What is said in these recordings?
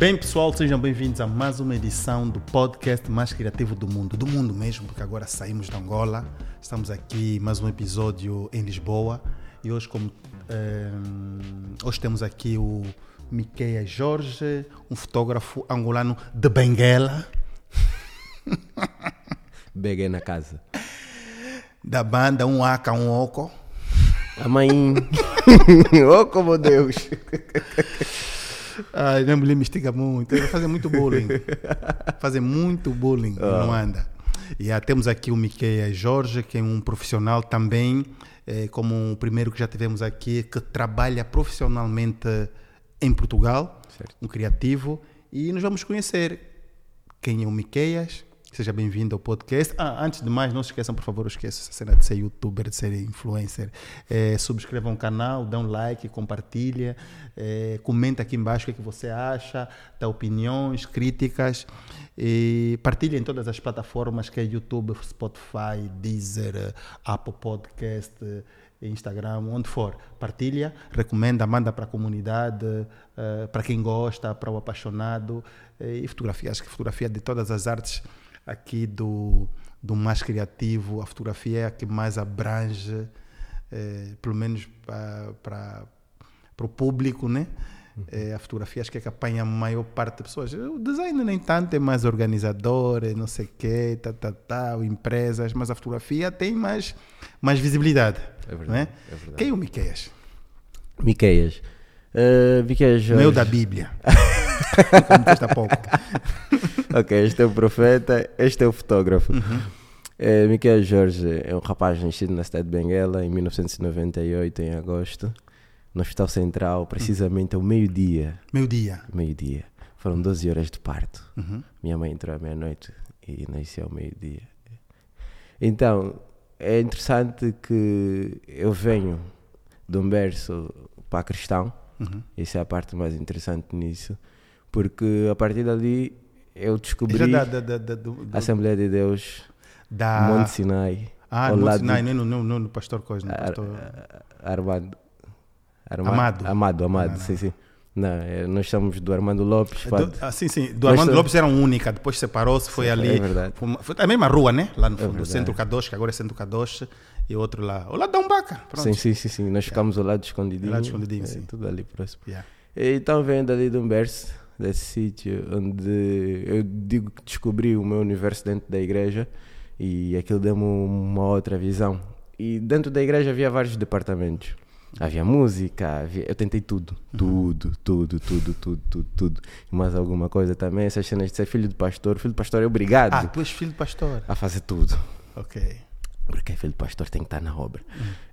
Bem, pessoal, sejam bem-vindos a mais uma edição do podcast mais criativo do mundo. Do mundo mesmo, porque agora saímos de Angola. Estamos aqui mais um episódio em Lisboa. E hoje, como, eh, hoje temos aqui o Miqueia Jorge, um fotógrafo angolano de Benguela. Beguei na casa. Da banda Um Aka, Um Oco. A mãe. oh, como Deus! Ai, minha mulher me estiga muito. Ele faz muito bullying. Fazem muito bullying, não anda. E ah, temos aqui o Miqueia Jorge, que é um profissional também, eh, como o primeiro que já tivemos aqui, que trabalha profissionalmente em Portugal, Certo. um criativo. E nos vamos conhecer quem é o Miqueias. Seja bem-vindo ao podcast. Ah, antes de mais, não se esqueçam, por favor, esqueçam essa cena de ser youtuber, de ser influencer. Eh, subscrevam o canal, um like, compartilha, eh, comenta aqui embaixo o que, é que você acha, dá opiniões, críticas. E partilha em todas as plataformas que é YouTube, Spotify, Deezer, Apple Podcast, Instagram, onde for. Partilha, recomenda, manda para a comunidade, eh, para quem gosta, para o apaixonado. e fotografia, acho que fotografia de todas as artes aqui do, do mais criativo, a fotografia é a que mais abrange, eh, pelo menos para, o público, né? Eh, a fotografia acho que é que apanha a maior parte das pessoas. O design nem tanto, é mais organizador, é não sei o quê, tá, tá, tá, empresas, mas a fotografia tem mais, mais visibilidade. É verdade, né? é verdade. Quem é o Miqueias? Miqueias. Uh, Miqueias Jorge. Meu da Bíblia. Como há pouco. ok, este é o profeta, este é o fotógrafo. Uhum. Eh, Miqueias Jorge é um rapaz nascido na cidade de Benguela em 1998, em agosto, no Hospital Central, precisamente ao meio-dia. Meio-dia. Meio-dia. Foram 12 horas de parto. Uhum. Minha mãe entrou à meia-noite e nasceu ao meio-dia. Então, é interessante que eu venho de um berço para cristão. Uhum. Essa é a parte mais interessante nisso. Porque a partir dali eu descobri Já da, da, da, do, do- a Assembleia de Deus, da- Monte Sinai, Ah, lado Sinai, não, não, não, no pastor Coisa, no pastor... Armado. Arma- Amado. Amado, Amado, sim, sim. Não, é, nós somos do Armando Lopes. Do, ah, sim, sim. Do Nós Armando Lopes era uma única, depois separou-se, foi Sim, ali. é verdade. Foi, uma- foi a mesma rua, né? Lá no É fundo, do verdade. Centro Kadosh, que agora é Centro Kadosh, e outro lá. O lado da Umbaca. Pronto. Sim, sim, sim, sim. Nós ficamos ao lado escondidinho. Ao lado escondidinho, é, sim. Tudo ali próximo. Yeah. Então venho dali de um berço, desse sítio onde eu digo que descobri o meu universo dentro da igreja e aquilo deu-me uma outra visão. E dentro da igreja havia vários departamentos. Havia música, havia... eu tentei tudo, tudo, tudo, tudo, tudo, tudo, tudo. E mais alguma coisa também, essas cenas de ser filho de pastor. Filho de pastor é obrigado Ah, tu és filho de pastor. a fazer tudo. Ok. Porque filho de pastor tem que estar na obra.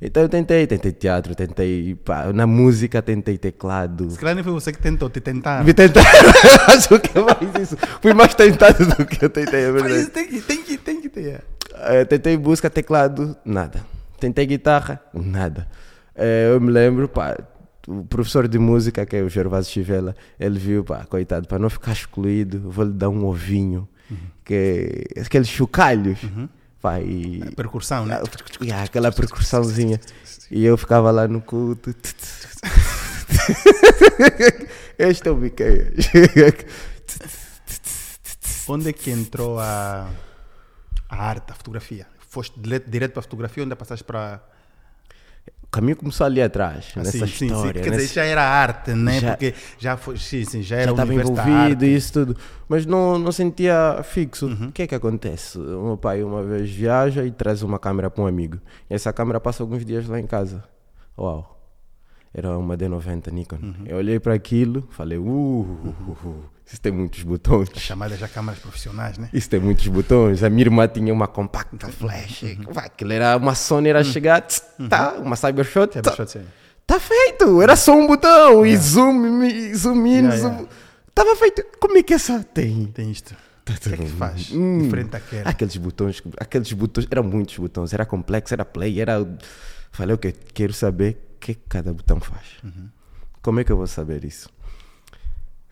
Então eu tentei, tentei teatro, tentei, pá, na música tentei teclado. Se calhar nem foi você que tentou, te tentar. Me tentar. Acho que é mais isso. Fui mais tentado do que eu tentei, é Mas verdade. tem que, tem que, tem que ter. Eh, tentei música, teclado, nada. Tentei guitarra, nada. Eh, eu me lembro, pá, o professor de música, que é o Gervásio Chivela, ele viu, pá, coitado, para não ficar excluído, vou-lhe dar um ovinho, que é aqueles chocalhos, pá, e... A percussão, né? Ah, yeah, aquela percussãozinha. E eu ficava lá no culto. Este é o Miqueias. Onde é que entrou a, a arte, a fotografia? Foste dire- direto para a fotografia ou ainda passaste para. O caminho começou ali atrás, Ah, nessa sim, sim, história. sim. Quer dizer, nessa- já era arte, né? Já- Porque já foi. Sim, sim, já já era o estava envolvido e isso tudo. Mas não, não sentia fixo. Uhum. O que é que acontece? O meu pai uma vez viaja e traz uma câmera para um amigo. E essa câmera passa alguns dias lá em casa. Uau! Era uma D90 Nikon. Uhum. Eu olhei para aquilo, falei, uh, uh, uh, uh, isso tem muitos botões. Chamadas já câmaras profissionais, né? Isso tem muitos botões. A minha irmã tinha uma compacta flash. Vai, Aquilo era uma Sony, era chegar, tss, tá, uma Cybershot, tá, eu dizer. tá feito. Era só um botão e zoom, mi- zoom in, Yeah, zoom. yeah. Tava feito. Como é que essa tem? Tem isto. Tá O que é que faz? Hum. Diferente daquela. Aqueles botões, aqueles botões, eram muitos botões. Era complexo, era play, era. Falei, ok, quero saber o que cada botão faz. Uhum. Como é que eu vou saber isso?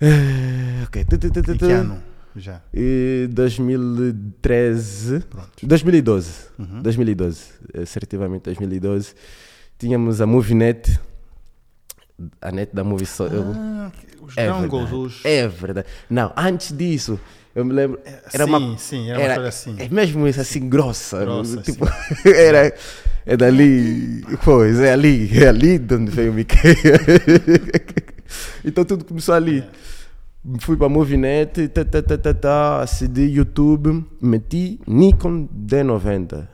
Eh, ok. Em que ano? Já. E 2013. Pronto. 2012. Uhum. 2012. Assertivamente 2012. Tínhamos a Movinet A net da Movie so, Ah, os é verdade. os. É verdade. Não, antes disso, eu me lembro. Era sim, uma, sim, era uma história assim. É mesmo isso assim, grossa. Grossa, tipo, era. É dali. Pois, é ali. É ali de onde veio o Mickey. então tudo começou ali. É. Fui para a Movinet, tá, tá, tá, tá, tá, acedi YouTube, meti Nikon D90.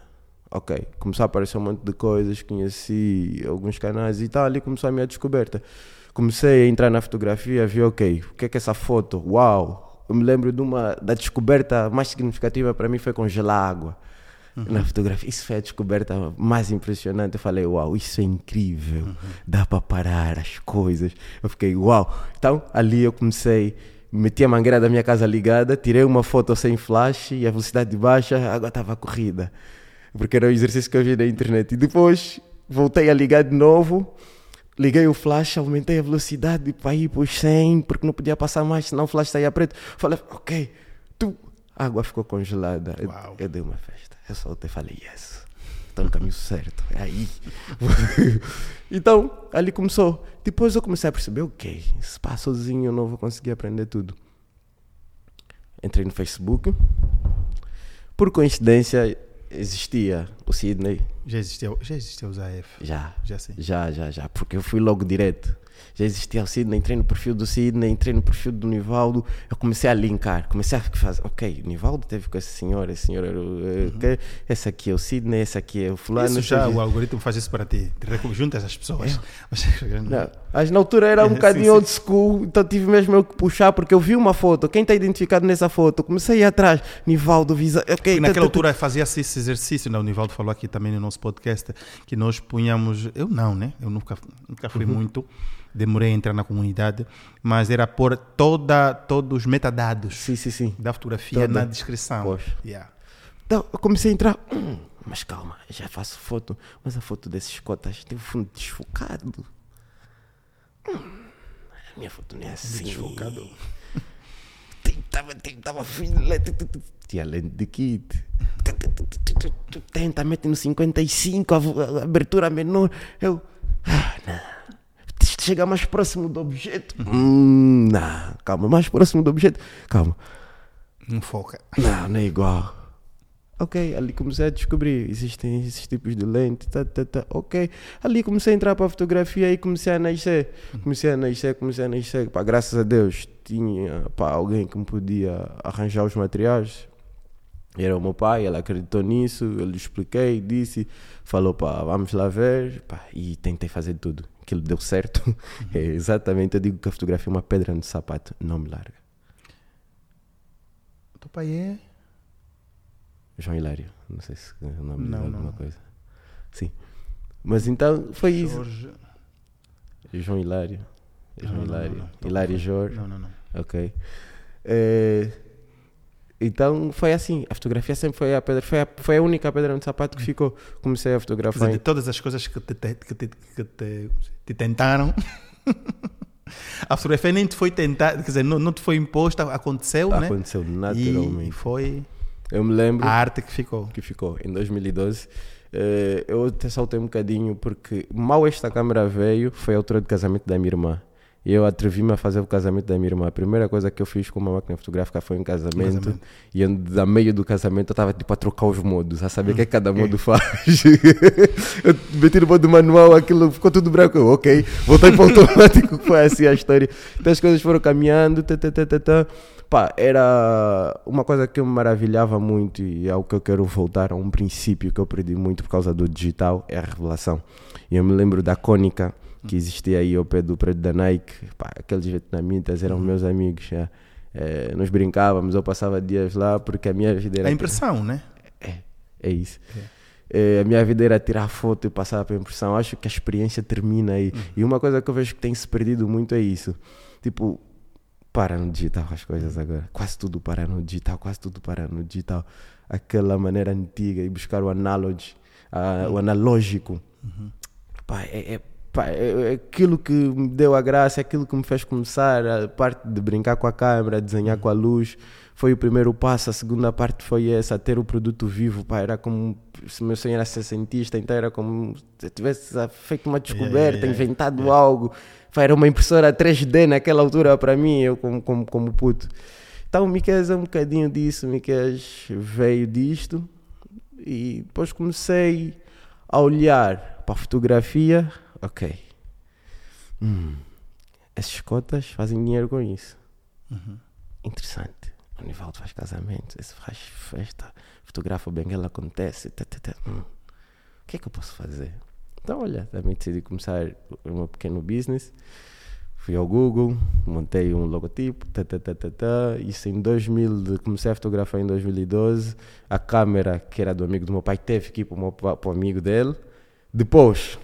Ok, começou a aparecer um monte de coisas, conheci alguns canais e tal, ali começou a minha descoberta. Comecei a entrar na fotografia, vi, ok, o que é que é essa foto? Uau! Eu me lembro de uma, da descoberta mais significativa para mim foi congelar água na fotografia. Isso foi a descoberta mais impressionante. Eu falei, uau, isso é incrível. Dá para parar as coisas. Eu fiquei, uau. Então, ali eu comecei, meti a mangueira da minha casa ligada, tirei uma foto sem flash e a velocidade baixa, a água estava corrida. Porque era o exercício que eu vi na internet. E depois voltei a ligar de novo. Liguei o flash, aumentei a velocidade para ir para os 100, porque não podia passar mais, senão o flash saía preto. Falei, ok, tu. A água ficou congelada. Eu-. Eu, dei uma festa. Eu soltei e falei, yes, estou no caminho certo, é aí. então, ali começou. Depois eu comecei a perceber, ok, se pá sozinho eu não vou conseguir aprender tudo. Entrei no Facebook. Por coincidência, existia o Sidney. Já existia, já existia os AF. Já, Já sim. já, já, já, porque eu fui logo direto. Já existia o Sidney, entrei no perfil do Sidney, entrei no perfil do Nivaldo, eu comecei a linkar, comecei a fazer, ok, o Nivaldo teve com esse senhor, esse senhor era o, que- esse aqui é o Sidney, esse aqui é o fulano. Isso já, o algoritmo faz isso para ti. Juntas as pessoas. Mas- Não, mas na altura era um Sim, bocadinho sim. old school, então tive mesmo eu que puxar, porque eu vi uma foto, quem está identificado nessa foto? Comecei a ir atrás, Nivaldo, Visa, ok. E tá, naquela altura fazia-se esse exercício, né? o Nivaldo falou aqui também no nosso podcast, que nós punhamos, eu não, né? Eu nunca, nunca fui Uhum. muito, demorei a entrar na comunidade, mas era pôr toda, todos os metadados Sim, sim, sim. da fotografia Toda. na descrição. Poxa. Yeah. Então eu comecei a entrar. "Hum, mas calma, já faço foto. Mas a foto desses cotas tem o fundo desfocado. A minha foto não é assim. Desfocado. Tem, tava, tem, tava fino, le- tu, tu, tu. Tinha lente de kit. Tenta, mete no 55, a, vo- a abertura menor. Eu. Ah, não. Chegar mais próximo do objeto. Hum, não, calma, mais próximo do objeto. Calma. Não foca. Não, não é igual. Ok, ali comecei a descobrir, existem esses tipos de lente, tá, tá, tá, ok. Ali comecei a entrar para a fotografia e comecei a nascer. Comecei a nascer, comecei a nascer. Pá, graças a Deus tinha pá, alguém que me podia arranjar os materiais. Era o meu pai, ele acreditou nisso, eu lhe expliquei, disse, falou, pá, vamos lá ver, pá, e tentei fazer tudo. Aquilo deu certo. É, exatamente, eu digo que a fotografia é uma pedra no sapato, não me larga. O teu pai é? João Hilário, não sei se o nome Não, alguma não. coisa. Sim. Mas então foi isso. Jorge. João Hilário. João Não, Hilário. não, não. Hilário Jorge. Não, não, não. Ok. Eh, então foi assim. A fotografia sempre foi a pedra. Foi a, foi a única pedra no sapato que ficou. Comecei a fotografar. dizer, de todas as coisas que te, que te, que te, te tentaram, a fotografia nem te foi tentada, quer dizer, não, não te foi imposta, aconteceu, né? Aconteceu E naturalmente. foi Eu me lembro. a arte que ficou. que ficou em 2012. Eh, eu até saltei um bocadinho porque mal esta câmera veio foi a altura do casamento da minha irmã. E eu atrevi-me a fazer o casamento da minha irmã. A primeira coisa que eu fiz com uma máquina fotográfica foi um casamento. Casamento. E a meio do casamento eu estava tipo a trocar os modos, a saber o que é que cada modo faz. eu meti no modo manual, aquilo ficou tudo branco. Eu, ok, voltei para o automático. Foi assim a história. Então as coisas foram caminhando. Tá, tá, tá, tá, tá. Pá, era uma coisa que eu me maravilhava muito e é algo que eu quero voltar a um princípio que eu perdi muito por causa do digital, é a revelação. E eu me lembro da cônica que existia aí ao pé do prédio da Nike. Pá, aqueles vietnamitas eram meus amigos. já. Eh, nós brincávamos, eu passava dias lá porque a minha vida era... A impressão, né? É, é isso. Eh, a minha vida era tirar foto e passar para impressão. Acho que a experiência termina aí. E uma coisa que eu vejo que tem se perdido muito é isso. Tipo, para no digital as coisas agora. Quase tudo para no digital, quase tudo para no digital. Aquela maneira antiga e buscar o analogy, ah, o analógico. Pá, é, é- pá, é- é aquilo que me deu a graça, é aquilo que me fez começar, a parte de brincar com a câmera, desenhar com a luz, foi o primeiro passo. A segunda parte foi essa, ter o produto vivo, pá, era como se o meu sonho era ser cientista, então era como se eu tivesse feito uma descoberta, yeah, yeah, inventado algo. Pá, era uma impressora 3D naquela altura para mim, eu como, como, como puto. Então o Miquel é um bocadinho disso, o Miquel veio disto e depois comecei a olhar para a fotografia, ok. Hum, esses cotas fazem dinheiro com isso. Interessante. O Nivaldo faz casamento, esse faz festa, fotografa o benguela acontece. Tá, tá, tá. Hum. O que é que eu posso fazer? Então, olha, também decidi começar o meu pequeno business. Fui ao Google, montei um logotipo, tá, tá, tá, tá, tá. isso em 2000, de- comecei a fotografar em 2012. A câmera, que era do amigo do meu pai, teve que ir para o, para o amigo dele. Depois,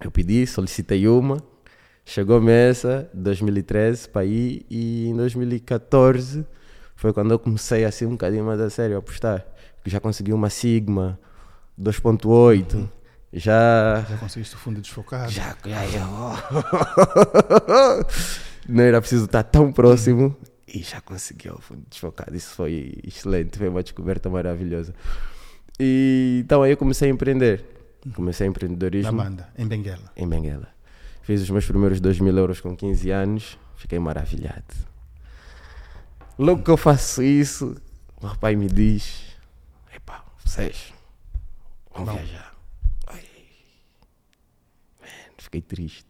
eu pedi, solicitei uma, chegou-me essa, 2013, para ir, e em 2014 foi quando eu comecei assim um bocadinho mais a sério a apostar. Que já consegui uma Sigma 2.8, já Já conseguiste o fundo desfocado? já, já, já. Não era preciso estar tão próximo e já conseguiu o fundo desfocado. Isso foi excelente, foi uma descoberta maravilhosa. E então aí eu comecei a empreender. Comecei Na empreendedorismo banda, em Benguela. em Benguela. Fiz os meus primeiros 2 mil euros com 15 anos, fiquei maravilhado. Logo que eu faço isso, o rapaz me diz: Epá, vocês vão Vamos. viajar. Ai, man, fiquei triste.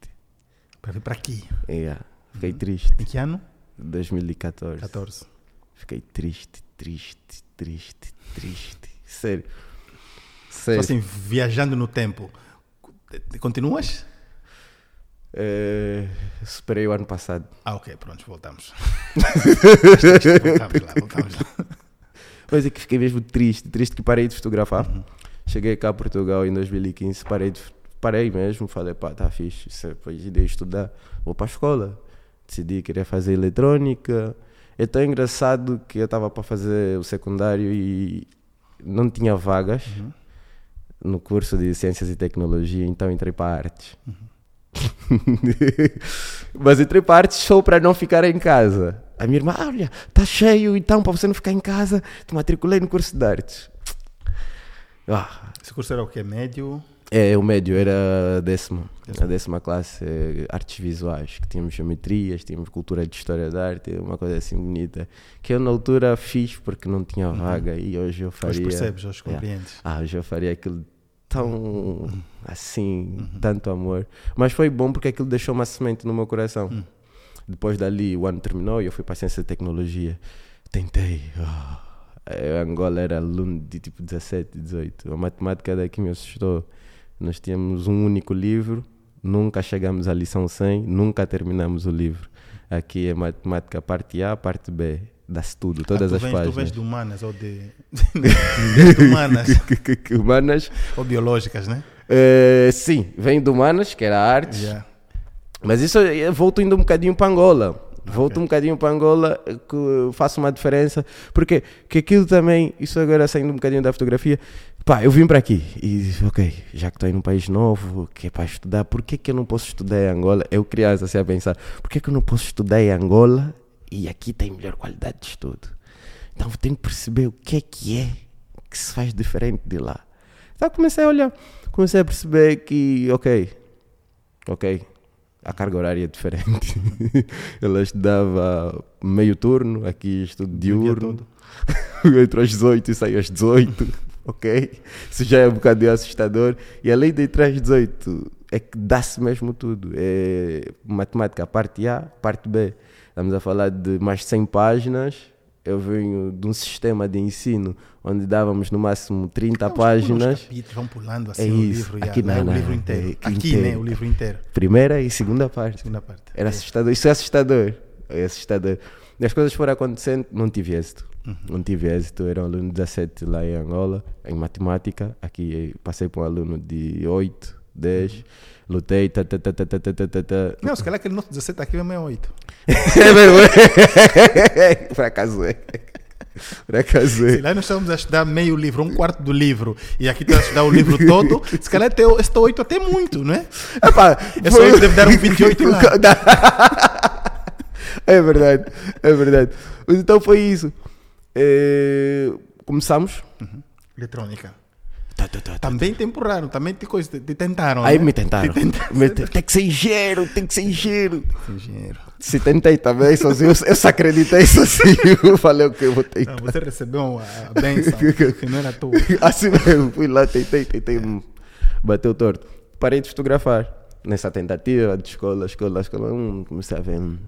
Para vir para aqui. Yeah, fiquei triste. Em que ano? 2014. 14. Fiquei triste, triste, triste, triste. Sério. Só Sério. assim, viajando no tempo. Continuas? Eh, superei o ano passado. Ah, ok, pronto, voltamos. voltamos lá, voltamos lá. Mas é que fiquei mesmo triste, triste que parei de fotografar. Cheguei cá a Portugal em 2015, parei, de, parei mesmo, falei, pá, tá fixe, isso é, depois de estudar, vou para a escola. Decidi que queria fazer eletrônica. É tão engraçado que eu estava para fazer o secundário e não tinha vagas no curso de Ciências e Tecnologia, então entrei para artes. Mas entrei para artes só para não ficar em casa. A minha irmã, "Ah, olha, tá cheio, então para você não ficar em casa, te matriculei no curso de artes. Ah, Esse curso era o quê? Médio? é, o médio era a décima, a décima classe, eh, artes visuais, que tínhamos geometrias, tínhamos cultura de história da arte, uma coisa assim bonita, que eu na altura fiz porque não tinha vaga e hoje eu faria. Hoje percebes, hoje compreendes. Ah, hoje eu faria aquilo tão assim, tanto amor. Mas foi bom porque aquilo deixou uma semente no meu coração. Depois dali, o ano terminou e eu fui para a ciência e tecnologia. Tentei. ah, eu, Angola era aluno de tipo 17, 18. A matemática daqui me assustou. Nós tínhamos um único livro, nunca chegamos à lição 100, nunca terminamos o livro. Aqui é matemática parte A, parte B. Dá-se tudo, todas ah, as vens, páginas. Tu vens de humanas ou de, de humanas Humanas. ou biológicas, né? Eh, sim, vem do Manas, que era artes. Yeah. Mas isso eu volto indo um bocadinho para Angola. Volto um bocadinho para Angola, eh, que faço uma diferença. Porque que aquilo também, isso agora saindo um bocadinho da fotografia, pá, eu vim para aqui e disse, ok, já que estou em um país novo, que é para estudar, por que, que eu não posso estudar em Angola? Eu criança assim a pensar, por que, que eu não posso estudar em Angola e aqui tem melhor qualidade de estudo? Então tenho que perceber o que é que é que se faz diferente de lá. Então comecei a olhar, comecei a perceber que, ok, ok, a carga horária é diferente. Ela estudava meio turno, aqui estudo diurno. Entro às 18 e saio às 18, ok? Isso já é um bocadinho assustador. E além de entrar às 18, é que dá-se mesmo tudo. É matemática, parte A, parte B. Estamos a falar de mais de 100 páginas. Eu venho de um sistema de ensino onde dávamos no máximo 30 Vamos por uns páginas. capítulos, vão pulando assim É o isso. livro. Aqui yeah, não, é o não, livro é inteiro. aqui Aqui, inteiro. né? O livro inteiro. Primeira e segunda parte. Segunda parte. Era É. assustador. Isso é assustador. É assustador. E as coisas foram acontecendo, não tive êxito. Uhum. Não tive êxito. Era um aluno de 17 lá em Angola, em matemática. Aqui passei para um aluno de 8, 10 lutei. Ta, ta, ta, ta, ta, ta, ta, ta. Não, se calhar aquele nosso 17 aqui é 68. é mesmo? Fracasei. Fracasei. Se lá nós estamos a estudar meio livro, um quarto do livro, e aqui estamos a estudar o livro todo, se calhar até, este 8 até muito, não é? Epá, Esse 8 deve dar um 28 lá. É verdade, é verdade. Então foi isso. É... Começamos? Uhum. Eletrônica. Tá, tá, tá. Também te empurraram, também te, coisa, te, te tentaram. Aí né? me tentaram. Te tentaram. Te- Tem que ser engenheiro, tem que ser engenheiro. Engenheiro. Se tentei também, sozinho, eu se acreditei sozinho. Falei o que eu vou tentar. Não, você recebeu a benção, que não era tua. Assim mesmo, fui lá, tentei, tentei, hum, bateu torto. Parei de fotografar. Nessa tentativa de escola, escola, escola, hum, comecei a ver. hum,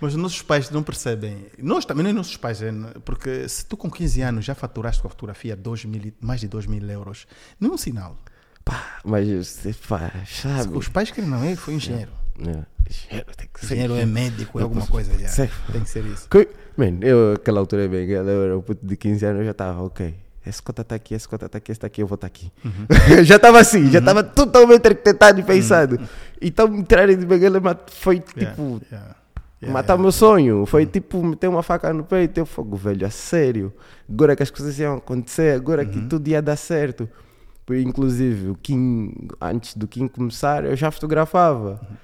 Mas os nossos pais não percebem. Nós também, não é nossos pais, é, porque se tu com 15 anos já faturaste com a fotografia dois mil, mais de 2 mil euros, não é um sinal. Pá, mas, você pá, sabe? Os pais querem não é, foi engenheiro. É, engenheiro tem que ser. Engenheiro é médico, é alguma coisa. já. Sei. Tem que ser isso. Que- Man, eu, aquela altura, bem, eu era um puto de 15 anos, eu já estava, ok. Esse cota está aqui, esse cota está aqui, esse está aqui, eu vou estar aqui. Uhum. já estava assim, já estava totalmente arquitetado e pensado. Então, me tirarem de Benguela foi tipo. yeah, yeah, matar yeah. meu sonho. Foi tipo meter uma faca no peito. Eu fogo, velho, a sério. Agora que as coisas iam acontecer, agora Uhum. que tudo ia dar certo. Inclusive, o Kim, antes do Kim começar, eu já fotografava. Uhum.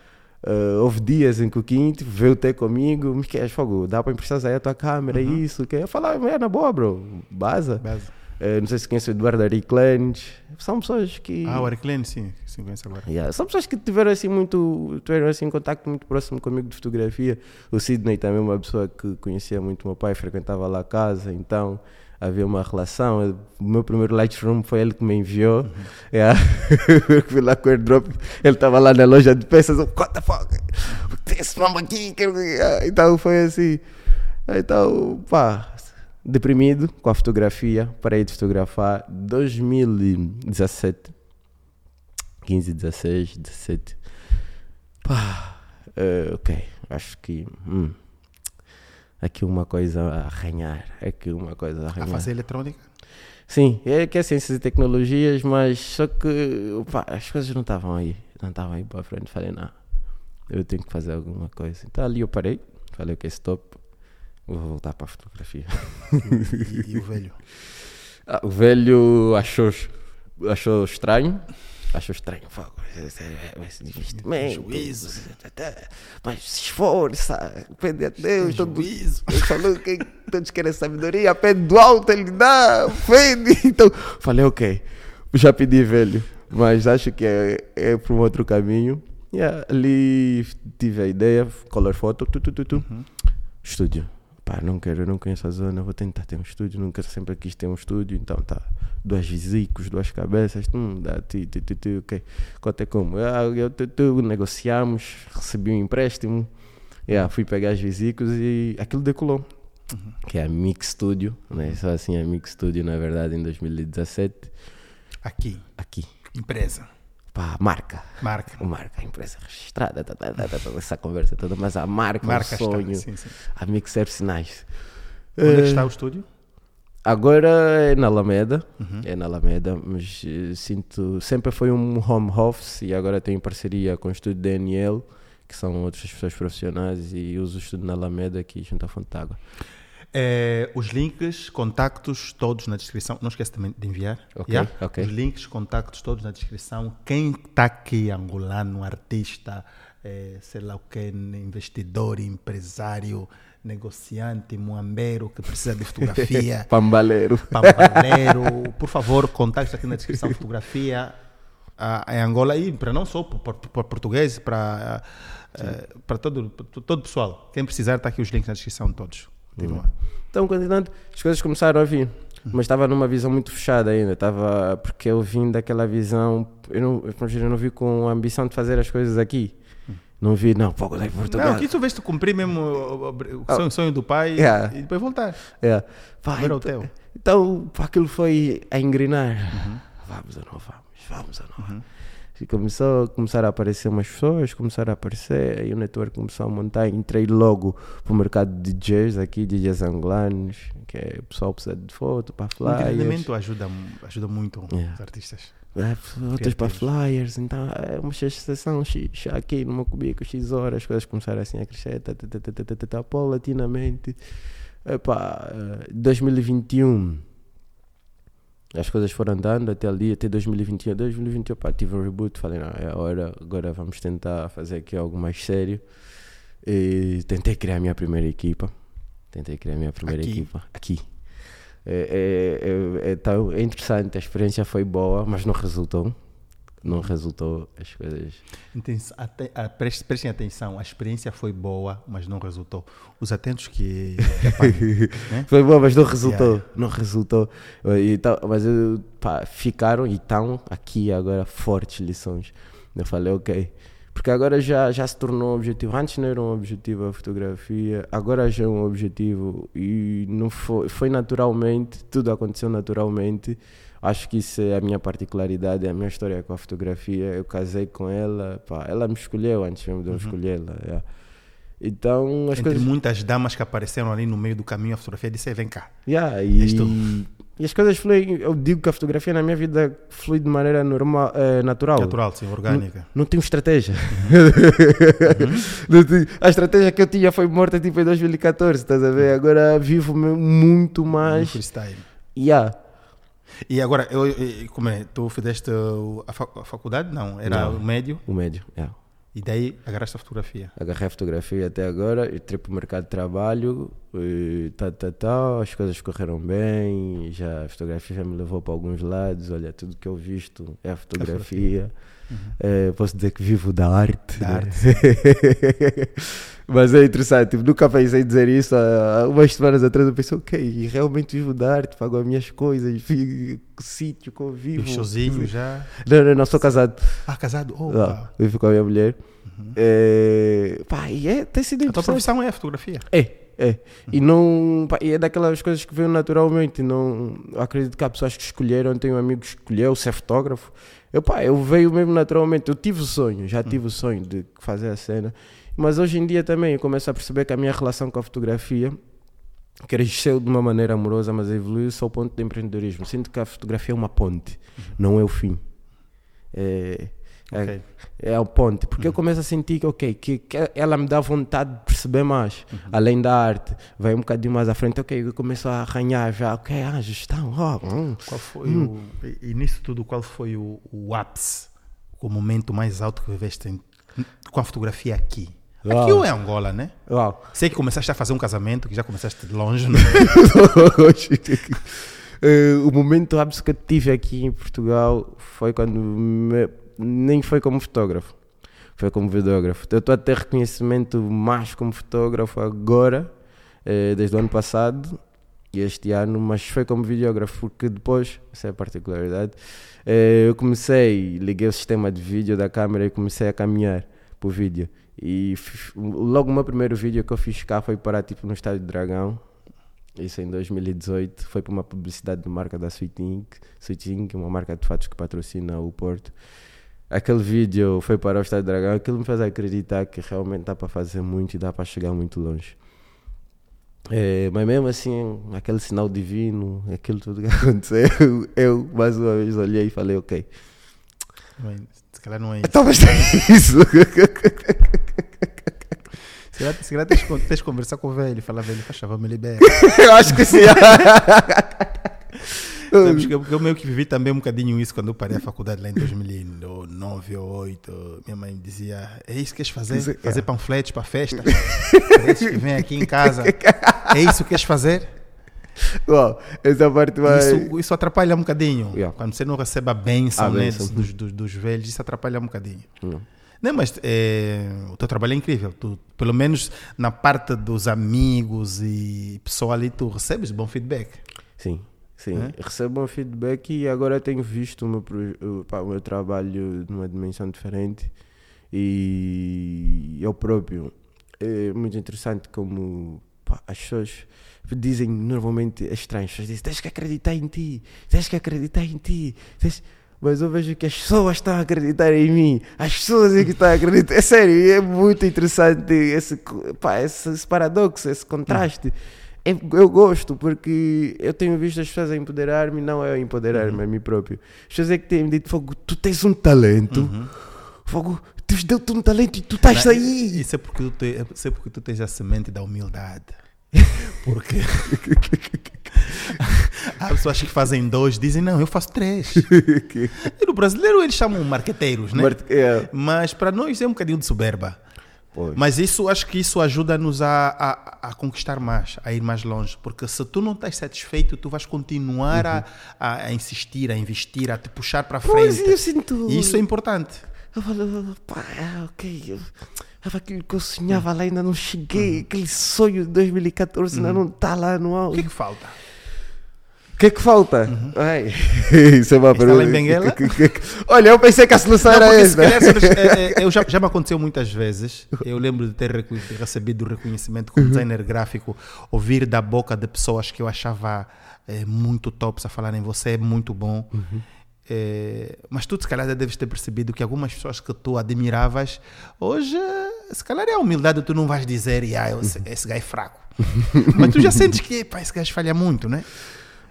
Uh, houve dias em que o Kim tipo, veio ter comigo, me queres fogo, dá para emprestar aí a tua câmera, Uhum. isso, que eu falava, é na boa, bro, baza. Base. Uh, não sei se conhece o Eduardo Ariclanes, são pessoas que. Ah, o Ariclene, sim, sim, conheço agora. Yeah. São pessoas que tiveram assim muito, tiveram assim contacto muito próximo comigo de fotografia. O Sidney também é uma pessoa que conhecia muito o meu pai, frequentava lá a casa, então havia uma relação. O meu primeiro Lightroom foi ele que me enviou. Yeah. Eu fui lá com o airdrop, ele estava lá na loja de peças, eu, what the fuck? Tem esse mambo aqui, então foi assim. Então, pá, deprimido com a fotografia, parei de fotografar 2017. 15, 16, 17. Pá, eh, ok, acho que. hum, aqui uma coisa a arranhar. Aqui uma coisa a A arranhar. fazer eletrônica? Sim, é que é ciências e tecnologias, mas só que pá, as coisas não estavam aí. Não estavam aí para frente. Falei, não, eu tenho que fazer alguma coisa. Então ali eu parei, falei, ok, stop. Vou voltar para a fotografia. E, e o velho? Ah, o velho achou, achou estranho. Achou estranho. Esse é- investimento. Juízo. Mas se esforça, pede a Deus. Todo, Juízo. ele falou que todos querem sabedoria, pede do alto, ele dá, pede. Então, falei, ok, já pedi velho, mas acho que é, é para um outro caminho. Yeah, ali tive a ideia, color foto, tu, tu, tu, tu. estúdio. Pá, não quero, eu não conheço a zona, vou tentar ter um estúdio, nunca sempre quis ter um estúdio, então tá, duas vesículos, duas cabeças, hum, dá, ti, ti, ti, ti, ok, quanto é como? Ah, eu, tu, tu, negociamos, recebi um empréstimo, yeah, fui pegar as vesículas e aquilo decolou, que é a Mix Studio, né? só assim a Mix Studio na verdade em 2017, Aqui, aqui, empresa, pá, marca, marca. marca, empresa registrada, tá, tá, tá, tá, tá, essa conversa toda, mas a marca, Marca o sonho, está. Sim, sim. a Mix Service Nice. Onde é que Eh, está o estúdio? Agora é na Alameda, Uhum. é na Alameda, mas eh, sinto, sempre foi um home office e agora tenho parceria com o estúdio DNL, que são outras pessoas profissionais e uso o estúdio na Alameda aqui junto à Fonte d'Água. É, os links, contactos, todos na descrição. Não esquece também de enviar. Yeah? Os links, contactos, todos na descrição. Quem está aqui, angolano, artista, eh, sei lá o que, investidor, empresário, negociante, muambeiro, que precisa de fotografia, Pambaleiro. pambaleiro, por favor, contactos aqui na descrição, fotografia ah, em Angola e para não só para português, para eh, para todo todo pessoal. Quem precisar está aqui os links na descrição todos. Continua. Então, continuando, as coisas começaram a vir. Mas estava numa visão muito fechada ainda. Estava, porque eu vim daquela visão. Eu não, eu não vi com a ambição de fazer as coisas aqui. Não vi, não, pô, é Portugal. Não, aqui tu vês tu cumprir mesmo o, o- Ah. sonho, sonho do pai Yeah. e depois voltar. É. Pá, Ver o então, teu. então, pá, aquilo foi a engrenar. Uhum. Vamos ou não vamos, vamos ou não vamos. E começou, começaram a aparecer umas pessoas, começaram a aparecer, aí o network começou a montar. Entrei logo para o mercado de DJs aqui, DJs angolanos, que é, o pessoal precisa de foto para O flyers. entendimento ajuda, ajuda muito Yeah. os artistas. É, outras para flyers, então é uma sessão X aqui no meu cubico, X horas, as coisas começaram assim a crescer, tá, tá, tá, tá, tá, tá, tá, paulatinamente. Epá, eh, 2021 as coisas foram andando até ali, até 2021. 2021, pá, tive um reboot, falei, não, é a hora, agora vamos tentar fazer aqui algo mais sério. E tentei criar a minha primeira equipa. Tentei criar a minha primeira Aqui? equipa. Aqui. É, é, é, é, tão- é interessante, a experiência foi boa, mas não resultou. Não resultou as coisas. Ah, preste- Prestem atenção, a experiência foi boa, mas não resultou. Os atentos que, que apanham, né? Foi bom, mas não resultou. Yeah. Não resultou. E tal, mas eu, pá, ficaram e estão aqui agora fortes lições. Eu falei, ok. Porque agora já, já se tornou um objetivo. Antes não era um objetivo a fotografia, agora já é um objetivo. E não foi, foi naturalmente, tudo aconteceu naturalmente. Acho que isso é a minha particularidade, é a minha história com a fotografia. Eu casei com ela, pá, ela me escolheu antes mesmo de eu escolhê-la. yeah. Então as Entre coisas. muitas damas que apareceram ali no meio do caminho, a fotografia disse: "Ei, vem cá. Yeah, e, e as coisas fluem. Eu digo que a fotografia na minha vida flui de maneira normal, eh, natural. Natural, sim, orgânica. Não tenho estratégia. Uhum. Tenho- a estratégia que eu tinha foi morta tipo em 2014, estás a ver? Agora vivo muito mais. freestyle. Yeah. E agora, eu, eu- como é? Tu fizeste a, fa- a faculdade? Não, era Não. o médio. O médio, yeah. E daí agarraste a fotografia. Agarrei a fotografia até agora, entrei para o mercado de trabalho, e tá, tá, tá, as coisas correram bem, já a fotografia já me levou para alguns lados, olha, tudo que eu visto é a fotografia. Eh, posso dizer que vivo da arte. Da né? arte. Mas é interessante, tipo, nunca pensei em dizer isso. Há umas semanas atrás eu pensei, ok, realmente vivo da arte, pago as minhas coisas, fico sítio eu vivo. E sozinho já. Não, não, não, sou casado. Ah, casado? Oh, Ah, vivo com a minha mulher. É, pá, e é, tem sido A tua profissão é a fotografia. É, é. E não. pá, e é daquelas coisas que veio naturalmente. Não, acredito que há pessoas que escolheram. Tenho um amigo que escolheu ser fotógrafo. Eu, pá, eu veio mesmo naturalmente. Eu tive o sonho, já tive o sonho de fazer a cena. Mas hoje em dia também eu começo a perceber que a minha relação com a fotografia cresceu de uma maneira amorosa, mas evoluiu ao ponto de empreendedorismo. Sinto que a fotografia é uma ponte, não é o fim. É, é, Ok. é o ponte, porque eu começo a sentir que, ok, que, que ela me dá vontade de perceber mais, além da arte, vai um bocadinho mais à frente, ok, eu começo a arranhar já, ok, ah, gestão, ó, hum. Qual foi o. E, nisso tudo, qual foi o, o ápice, o momento mais alto que viveste em- com a fotografia aqui? Uau. Aqui ou é Angola, né? Uau. Sei que começaste a fazer um casamento, que já começaste de longe? Eh, o momento ápice que eu tive aqui em Portugal foi quando me- nem foi como fotógrafo, foi como videógrafo. Eu estou a ter reconhecimento mais como fotógrafo agora, eh, desde o ano passado e este ano, mas foi como videógrafo, porque depois, essa é a particularidade, eh, eu comecei, liguei o sistema de vídeo da câmera e comecei a caminhar para o vídeo. E logo o meu primeiro vídeo que eu fiz cá foi parar tipo no estádio Dragão, isso em 2018 foi para uma publicidade de marca da Sweet Ink, Sweet Ink, uma marca de fatos que patrocina o Porto. Aquele vídeo foi para o Estádio Dragão, aquilo me fez acreditar que realmente dá para fazer muito e dá para chegar muito longe. É, mas mesmo assim, aquele sinal divino, aquilo tudo que aconteceu, eu mais uma vez olhei e falei, ok, Se calhar não é isso. então mas é isso. Se calhar, se calhar tens, tens que conversar com o velho e falar, velho, faz favor, me libera. eu acho que sim. Sabes que eu, eu meio que vivi também um bocadinho isso quando eu parei a faculdade lá em 2009 ou 2008. Minha mãe me dizia: É isso que queres fazer? Isso- Fazer é. panfletos para festa? Para esses que vêm aqui em casa. É isso que queres fazer? Uau, essa parte vai. Isso, isso atrapalha um bocadinho. Yeah. Quando você não recebe a benção, A né, dos, dos, dos velhos, isso atrapalha um bocadinho. Não. Não, mas é, o teu trabalho é incrível. Tu, pelo menos na parte dos amigos e pessoal ali, tu recebes bom feedback. Sim, sim. É? Recebo um feedback e agora tenho visto o meu, o, pá, o meu trabalho numa dimensão diferente e eu próprio. É muito interessante como pá, as pessoas dizem normalmente as pessoas dizem tens que acreditar em ti, tens que acreditar em ti. tens-" Mas eu vejo que as pessoas estão a acreditar em mim, as pessoas é que estão a acreditar. É sério, é muito interessante esse, pá, esse, esse paradoxo, esse contraste. Eu gosto porque eu tenho visto as pessoas a empoderar-me, não eu a empoderar-me a mim próprio. As pessoas é que têm dito, Fogo, tu tens um talento, Fogo, Deus deu-te um talento e tu estás Não, aí. Isso é porque, tu te, isso é porque tu tens a semente da humildade. Porque há pessoas que fazem dois, dizem, não, eu faço três. E no brasileiro eles chamam marqueteiros, né? Marte- é, Mas para nós é um bocadinho de soberba. Pois. Mas isso acho que isso ajuda-nos a, a, a conquistar mais, a ir mais longe. Porque se tu não estás satisfeito, tu vais continuar a, a, a insistir, a investir, a te puxar para Pois, frente. eu sinto. E isso é importante. Eu falo, pá, é, ok. Era aquilo que eu sonhava lá, ainda não cheguei. Aquele sonho de 2014 ainda não está lá no O auge. que, que falta? O que é que falta? Ai, isso é uma Está que- Olha, eu pensei que a solução Não, era essa. é, é, já, já me aconteceu muitas vezes. Eu lembro de ter recebido o reconhecimento como designer gráfico, ouvir da boca de pessoas que eu achava é, muito tops a falarem você é muito bom. É, mas tu, se calhar, já deves ter percebido que algumas pessoas que tu admiravas, hoje, se calhar é a humildade, tu não vais dizer, ah, esse, esse gajo é fraco. mas tu já sentes que, pá, esse gajo falha muito, né?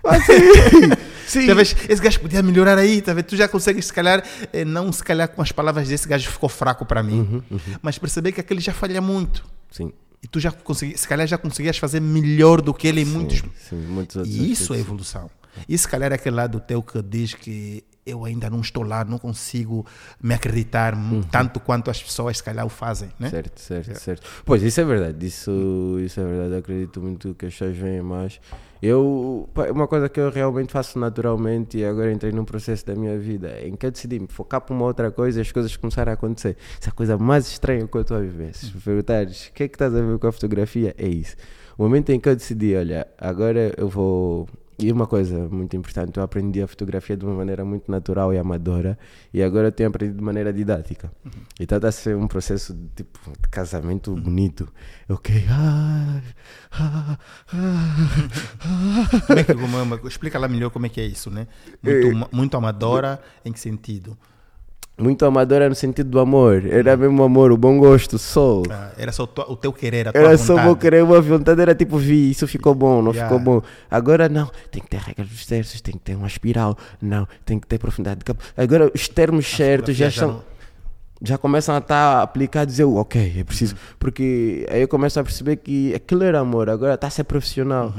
Ah, sim. Talvez esse gajo podia melhorar aí, talvez tu já consegues, se calhar, eh, não se calhar com as palavras desse gajo ficou fraco para mim, mas perceber que aquele já falha muito. Sim, E tu já consegui, se calhar já conseguias fazer melhor do que ele em muitos. sim, muitos E isso é evolução. E se calhar é aquele lado teu que diz que eu ainda não estou lá, não consigo me acreditar Uhum. tanto quanto as pessoas se calhar o fazem, né? Certo, certo, certo. Pois, isso é verdade. Isso, isso é verdade. Eu acredito muito que as pessoas veem mais. Eu, uma coisa que eu realmente faço naturalmente e agora entrei num processo da minha vida em que eu decidi me focar para uma outra coisa e as coisas começaram a acontecer. Isso é a coisa mais estranha que eu estou a viver. Se me perguntares o que é que estás a ver com a fotografia, é isso. O momento em que eu decidi, olha, agora eu vou. E uma coisa muito importante, eu aprendi a fotografia de uma maneira muito natural e amadora e agora eu tenho aprendido de maneira didática. Então está a ser um processo de, tipo, de casamento bonito. Ok. Ah, ah, ah, Como é que, como é explica lá melhor como é que é isso, né? Muito, ma- muito amadora, em que sentido? Muito amadora no sentido do amor. Era mesmo amor, o bom gosto, só. Ah, era só o tua- o teu querer, a tua Era só vontade. vou querer uma vontade, era tipo, vi, isso ficou bom, não Yeah. ficou bom. Agora não, tem que ter regras dos terços, tem que ter uma espiral, não, tem que ter profundidade de campo. Agora os termos certos já fotografia já começam a estar aplicados, eu, ok, é preciso. Porque aí eu começo a perceber que aquilo era amor, agora está a ser profissional.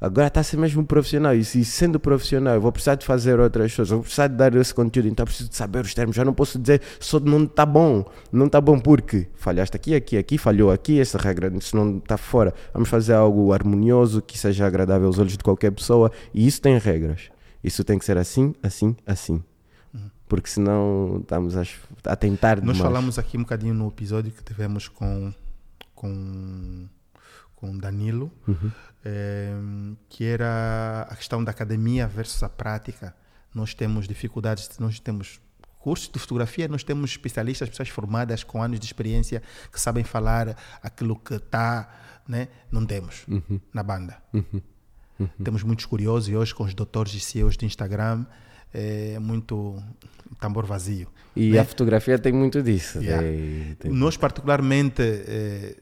Agora está a ser mesmo profissional. E se sendo profissional, eu vou precisar de fazer outras coisas, vou precisar de dar esse conteúdo, então eu preciso de saber os termos. Já não posso dizer só não está bom. Não está bom porque falhaste aqui, aqui, aqui, falhou aqui, essa regra, isso não está fora. Vamos fazer algo harmonioso, que seja agradável aos olhos de qualquer pessoa. E isso tem regras. Isso tem que ser assim, assim, assim. Porque senão estamos a, a tentar Nós demais. falamos aqui um bocadinho no episódio que tivemos com com com Danilo, Uhum. eh, que era a questão da academia versus a prática. Nós temos dificuldades, nós temos cursos de fotografia, nós temos especialistas, pessoas formadas com anos de experiência que sabem falar aquilo que está, né? Não temos Uhum. na banda. Temos muitos curiosos e hoje com os doutores e CEOs de Instagram é muito tambor vazio. E né? a fotografia tem muito disso. Yeah. tem- tem- Nós, particularmente, eh,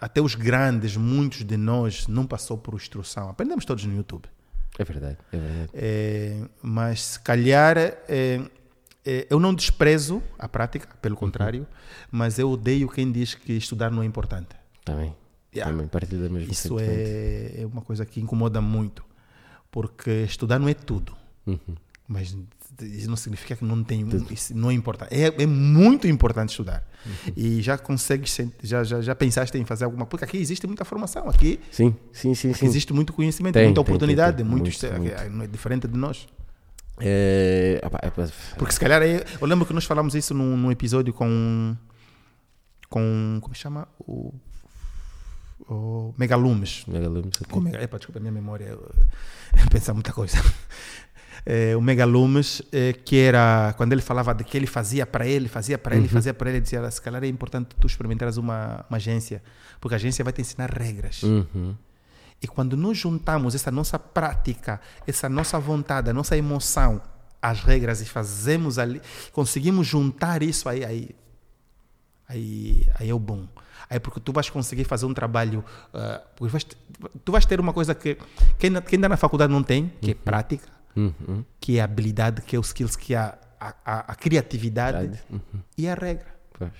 até os grandes, muitos de nós não passou por instrução. Aprendemos todos no YouTube. É verdade, é verdade. Eh, mas, se calhar, eh, eh, eu não desprezo a prática, pelo contrário, mas eu odeio quem diz que estudar não é importante. Também. Yeah. Também partilho da mesma Isso é, é uma coisa que incomoda muito, porque estudar não é tudo. Uhum. Mas isso não significa que não tem, não é importante. É, é muito importante estudar. Uhum. E já consegues, já, já, já pensaste em fazer alguma Porque aqui existe muita formação, aqui, Sim, sim, sim, sim. existe muito conhecimento, Tem, muita tem, oportunidade, tem. muito, Muito, é- muito. não é diferente de nós. É, é Porque se calhar, é- eu lembro que nós falamos isso num, num episódio com, com, como se chama? O, o Megalumes. Megalumes aqui. Com Mega, epa, desculpa, a minha memória eu, pensa muita coisa. É, o Megalumes, é, que era quando ele falava de que ele fazia para ele, fazia para ele, fazia para ele, ele dizia: se calhar é importante tu experimentares uma, uma agência, porque a agência vai te ensinar regras. Uhum. E quando nós juntamos essa nossa prática, essa nossa vontade, a nossa emoção às regras e fazemos ali, conseguimos juntar isso aí, aí, aí, aí é o bom. Aí porque tu vais conseguir fazer um trabalho, ah, porque vais, tu vais ter uma coisa que quem, quem ainda na faculdade não tem, que é prática, Uhum. que é a habilidade, que é os skills, que é a, a, a- criatividade. Uhum. e a regra. Pois.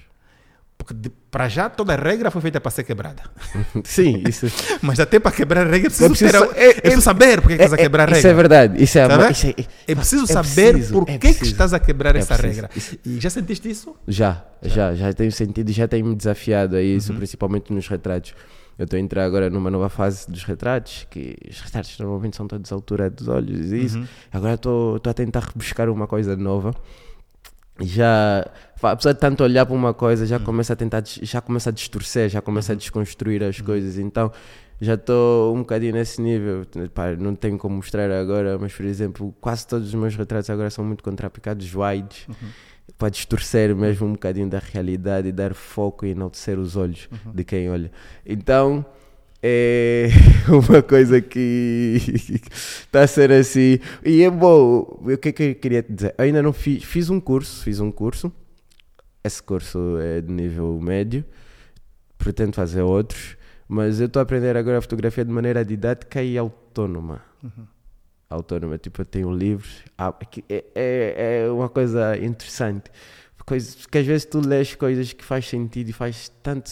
Porque de- para já toda a regra foi feita para ser quebrada. Sim, isso Mas até para quebrar a regra é preciso, É preciso ter, é, é- preciso saber porque é que estás a quebrar a Isso é regra. verdade. Isso é, isso é, É preciso é saber preciso, por é que, que estás a quebrar É essa preciso. regra. Isso- E já sentiste isso? Já, já, já tenho sentido já tenho me desafiado a Uhum. isso, principalmente nos retratos. Eu estou a entrar agora numa nova fase dos retratos, que os retratos normalmente são todos à altura dos olhos e isso. Uhum. Agora estou a tentar rebuscar uma coisa nova. Já, apesar de tanto olhar para uma coisa, Uhum. já começa a tentar, já começa a distorcer, já começa a desconstruir as coisas. Então já estou um bocadinho nesse nível. Pá, não tenho como mostrar agora, mas por exemplo, quase todos os meus retratos agora são muito contrapicados wides para distorcer mesmo um bocadinho da realidade e dar foco e enaltecer os olhos de quem olha. Então é uma coisa que está a ser assim. E é bom. O que é que eu queria te dizer? Eu ainda não fiz, fiz um curso, fiz um curso. Esse curso é de nível médio. Pretendo fazer outros, mas eu estou a aprender agora a fotografia de maneira didática e autónoma autónoma, tipo, eu tenho livros. Ah, é, é, é uma coisa interessante. Coisas, porque às vezes tu lês coisas que faz sentido e faz tanto.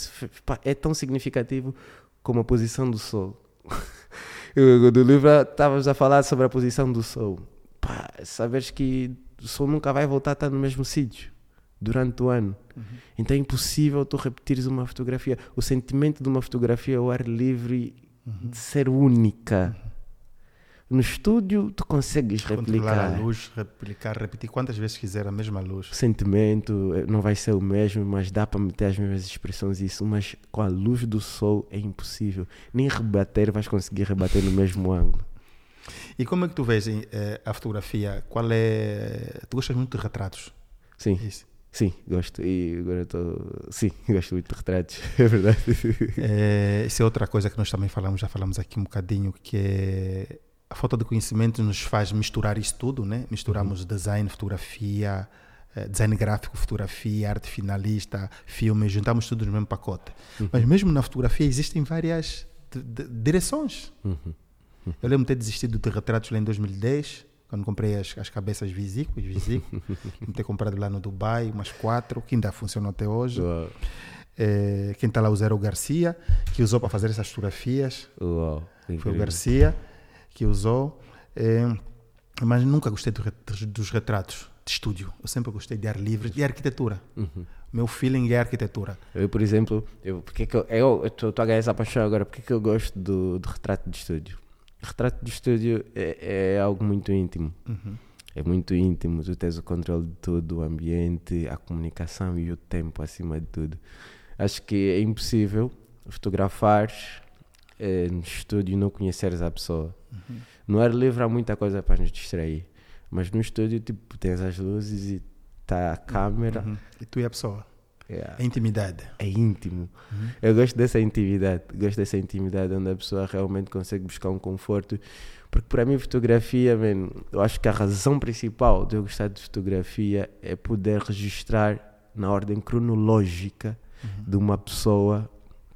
É tão significativo como a posição do sol. Eu, do livro estávamos a falar sobre a posição do sol. Pá, saberes que o sol nunca vai voltar a estar no mesmo sítio durante o ano. Então é impossível tu repetires uma fotografia. O sentimento de uma fotografia ao ar livre de ser única. No estúdio tu consegues Controlar a replicar. luz, replicar, repetir quantas vezes quiser a mesma luz. O sentimento eh, não vai ser o mesmo, mas dá para meter as mesmas expressões e isso, mas com a luz do sol é impossível. Nem rebater vais conseguir rebater no mesmo ângulo. E como é que tu vês eh, a fotografia? Qual é. Tu gostas muito de retratos? Sim, Isso. sim, gosto. E agora estou. Sim, gosto muito de retratos, é verdade. É, isso é outra coisa que nós também falamos, já falamos aqui um bocadinho, que é a falta de conhecimento nos faz misturar isso tudo, né? Misturamos design, fotografia, eh, design gráfico, fotografia, arte finalista, filme, juntamos tudo no mesmo pacote. Mas mesmo na fotografia existem várias de- de- direções. Eu lembro de ter desistido de retratos lá em 2010, quando comprei as, as cabeças os Visico, de ter comprado lá no Dubai, umas quatro, que ainda funcionam até hoje. Uau, Eh, quem está lá o Garcia, que usou para fazer essas fotografias. uau, Foi o. Garcia que usou. eh, mas nunca gostei dos retratos de estúdio. Eu sempre gostei de ar livre e arquitetura. Uhum. Meu feeling é arquitetura. Eu, por exemplo, eu, porque é que eu eu estou a ganhar essa paixão agora, porque é que eu gosto do, do retrato de estúdio? Retrato de estúdio é, é algo muito íntimo. É muito íntimo, tu tens o controle de tudo, o ambiente, a comunicação e o tempo acima de tudo. Acho que é impossível fotografar eh, no estúdio não conheceres a pessoa. No ar livre há muita coisa para nos distrair, mas no estúdio tipo, tens as luzes e está a câmera. Uhum. E tu e a pessoa. Yeah A intimidade. é íntimo. Eu gosto dessa intimidade, gosto dessa intimidade onde a pessoa realmente consegue buscar um conforto. Porque para mim, fotografia, man, eu acho que a razão principal de eu gostar de fotografia é poder registrar na ordem cronológica de uma pessoa,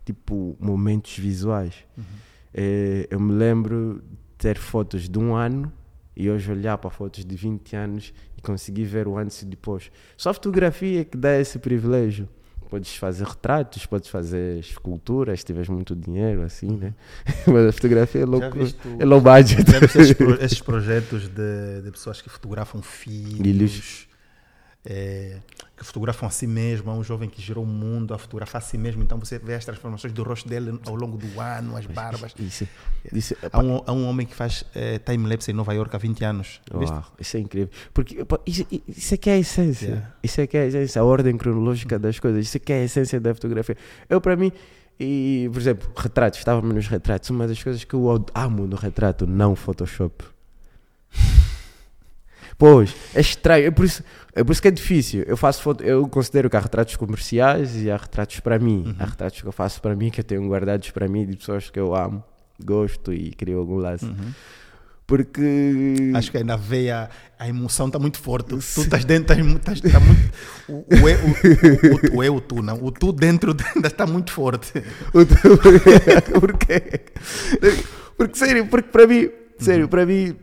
tipo, momentos visuais. Eh, eu me lembro de ter fotos de um ano e hoje olhar para fotos de 20 anos e conseguir ver o antes e depois. Só a fotografia é que dá esse privilégio. Podes fazer retratos, podes fazer esculturas, se tiveres muito dinheiro, assim, né? Mas a fotografia é, louco, é low budget. Já viste esses, pro- esses projetos de, de pessoas que fotografam filhos, Filhos. Que fotografam a si mesmo. Há um jovem que gerou o mundo a fotografar a si mesmo. Então você vê as transformações do rosto dele ao longo do ano, as barbas. Isso, isso, Há um, há um homem que faz eh, time-lapse em Nova York há 20 anos. Uau, isso é incrível. Porque isso, isso é que é a essência. Yeah. Isso é que é a essência, a ordem cronológica das coisas. Isso é que é a essência da fotografia. Eu, para mim, e, por exemplo, retratos, estávamos nos retratos. Uma das coisas que eu amo no retrato, não Photoshop. Pois, é estranho. É por, isso, é por isso que é difícil. Eu faço foto, eu considero que há retratos comerciais e há retratos para mim. Há retratos que eu faço para mim, que eu tenho guardados para mim, de pessoas que eu amo, gosto e crio algum laço. Porque. Acho que aí na veia a emoção está muito forte. Tu estás dentro, estás, tá muito. O, o, eu, o, o, o eu, o tu, não. O tu dentro ainda está muito forte. O teu- Porquê? Porque, sério, porque para mim, sério, para mim,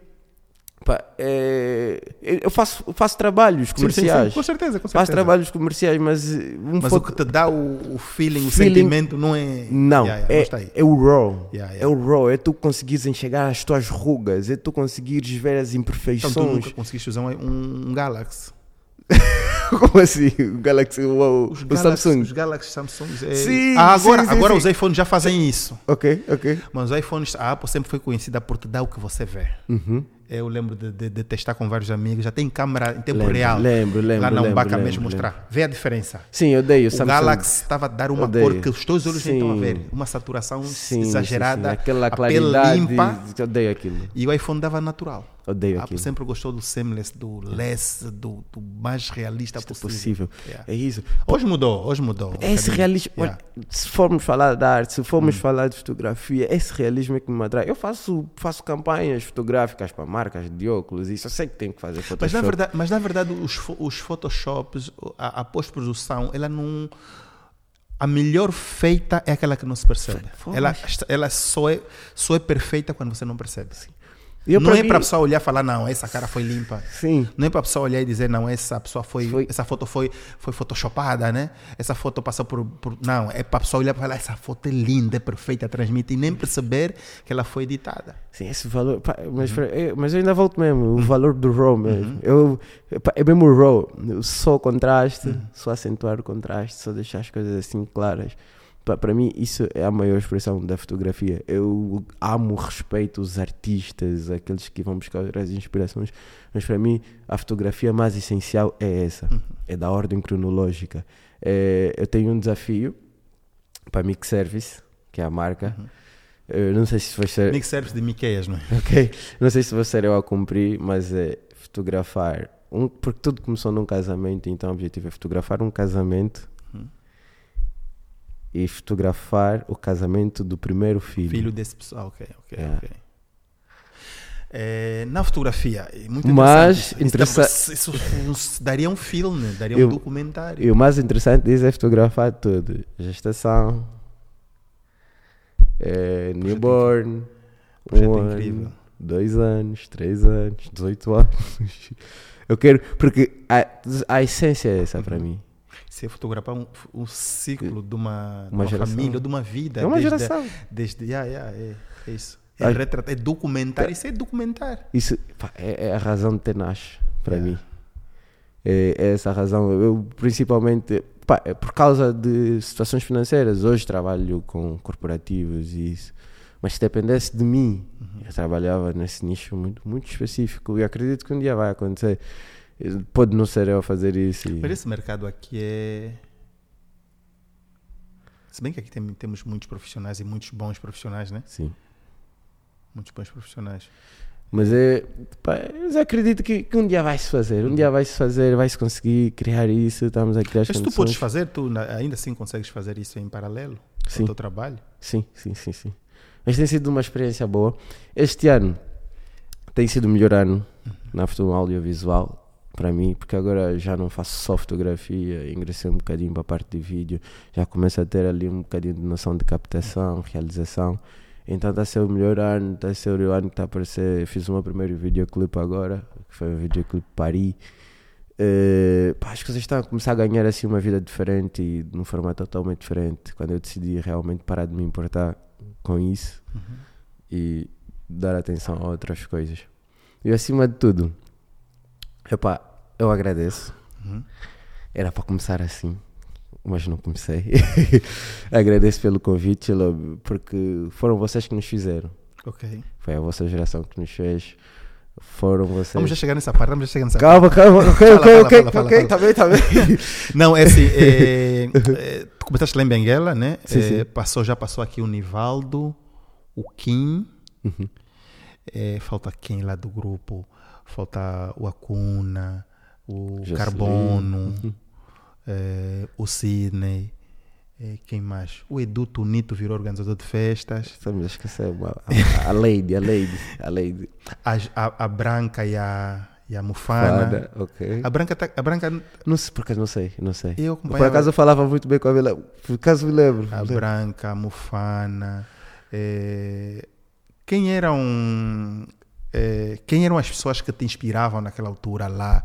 Epá, é, eu faço, faço trabalhos Sim, sim, comerciais. sim, com certeza, com Faço certeza. trabalhos comerciais, mas eh, um Mas o que te dá o, o feeling, o Feeling- sentimento não é. Não, Yeah, yeah, é, é o raw. Yeah. É o raw, é tu conseguires enxergar as tuas rugas, é tu conseguires ver as Então imperfeições. tu nunca conseguiste usar um, um Galaxy. Como assim? O Galaxy, o, Os o Galaxy, Samsung. Os Galaxy Samsung. É... Sim, ah, agora, sim, sim, agora sim. os iPhones já fazem isso. Ok, ok. Mas os iPhones, a Apple sempre foi conhecida por te dar o que você vê. Uhum. Eu lembro de, de- de testar com vários amigos, já tem câmera em tempo Lembro, real. lembro, lembro, Lá na Umbaca lembro, mesmo lembro. mostrar. Vê a diferença. Sim, eu odeio o O Samsung. Galaxy estava a dar uma Odeio. cor que os teus olhos nem estão a Sim. ver. Uma saturação Sim, exagerada, sim, sim. Aquela claridade. limpa. Eu odeio aquilo. E o iPhone dava natural. Odeio A Apple aquilo. sempre gostou do seamless, do less, do, do mais realista é possível. possível. Yeah. É isso. Hoje mudou, hoje mudou. um Esse realismo, Yeah. se formos falar de arte, se formos Hum. falar de fotografia, esse realismo é que me atrai. Eu faço, faço campanhas fotográficas para marcas de óculos, isso eu sei que tenho que fazer Mas Photoshop. na verdade, mas na verdade os, os Photoshops, a, a pós-produção, ela não. A melhor feita é aquela que não se percebe. Ela, ela só, é, só é perfeita quando você não percebe. Eu, não é mim- para a pessoa olhar e falar, não, essa cara foi limpa. Sim. Não é para a pessoa olhar e dizer, não, essa pessoa foi, Foi- essa foto foi, foi photoshopada, né? Essa foto passou por, por- não, é para a pessoa olhar e falar, essa foto é linda, é perfeita, transmite e nem perceber que ela foi editada. Sim, esse valor. pá, Uhum. mas, é- mas eu ainda volto mesmo, o valor do RAW mesmo. Eu, pá, é mesmo o RAW, só o contraste, Uhum. só acentuar o contraste, só deixar as coisas assim claras. Para mim, isso é a maior expressão da fotografia. Eu amo, respeito os artistas, aqueles que vão buscar as inspirações, mas para mim, a fotografia mais essencial é essa, Uhum. é da ordem cronológica. É, eu tenho um desafio para a Mix Service, que é a marca. Uhum. Eu não sei se vai ser. Mix serve de Miqueias, não é? Ok? Não sei se vou ser eu a cumprir, mas é fotografar. Um, porque tudo começou num casamento, então o objetivo é fotografar um casamento. E fotografar o casamento do primeiro filho. Filho desse pessoal, ok, ok, Yeah. ok. É, na fotografia, é muito Mas, interessante. interessa- Isso, isso- isso daria um filme, daria Eu- um documentário. E o mais interessante disso é fotografar tudo: gestação, é, newborn, um ano, incrível. dois anos, três anos, 18 anos. Eu quero, porque a, a essência é essa para Uhum. mim. É fotografar um, um ciclo de uma, de Uma uma geração. família, de uma vida. É uma desde, geração. Desde, yeah, yeah, é, é isso. É, Ai. retratar, é documentar, isso é documentar. Isso pá, é, é a razão de ter Nash para Yeah. mim. É, é essa a razão. Eu, principalmente, pá, é por causa de situações financeiras. Hoje trabalho com corporativos e isso. Mas se dependesse de mim, Uhum. eu trabalhava nesse nicho muito, muito específico. E acredito que um dia vai acontecer. Pode não ser eu a fazer isso. e- Mas esse mercado aqui é. Se bem que aqui tem- temos muitos profissionais e muitos bons profissionais, né? Sim. Muitos bons profissionais. Mas é, pá, eu acredito que, que um dia vai se fazer. Um dia vai se fazer, vai se conseguir criar isso. Estamos a criar as Mas tu condições. podes fazer, tu ainda assim consegues fazer isso em paralelo com Sim. o teu trabalho? Sim, sim, sim, sim. Mas tem sido uma experiência boa. Este ano tem sido o melhor ano na foto audiovisual para mim, porque agora já não faço só fotografia, ingressei um bocadinho para a parte de vídeo, já começo a ter ali um bocadinho de noção de captação, realização. Então está a ser o melhor ano, está a ser o ano que está a aparecer. Fiz o meu primeiro videoclipe agora, que foi o videoclipe Paris. Eh, pá, as coisas estão a começar a ganhar assim uma vida diferente e num formato totalmente diferente. Quando eu decidi realmente parar de me importar com isso e dar atenção a outras coisas. E acima de tudo, epá, eu agradeço. Uhum. Era para começar assim, mas não comecei. agradeço pelo convite, Lobo, porque foram vocês que nos fizeram. Ok. Foi a vossa geração que nos fez. Foram vocês. Vamos já chegar nessa parte, vamos já chegar nessa Calma, calma, ok, Fala, ok, fala, ok, fala, ok, tá bem, tá bem. parte. Não, é assim, é, é, tu começaste lá em Benguela, né? Sim, É, sim. Passou, já passou aqui o Nivaldo, o Kim, Uhum. é, falta quem lá do grupo? Falta o Acuna, o Jocelyn. Carbono, Uhum. é, o Sidney, é, quem mais? O Edu Tunito virou organizador de festas, Estamos a esquecer uma- a, a Lady, a Lady, a Lady. a, a, a Branca e a, e a Mufana. Fada, ok. A Branca, tá- a Branca Não sei, por acaso não sei, não sei. eu Por acompanhava acaso eu falava muito bem com a Vila, por acaso me lembro. a lembro. Branca, a Mufana. é, quem era um. eh, quem eram as pessoas que te inspiravam naquela altura lá?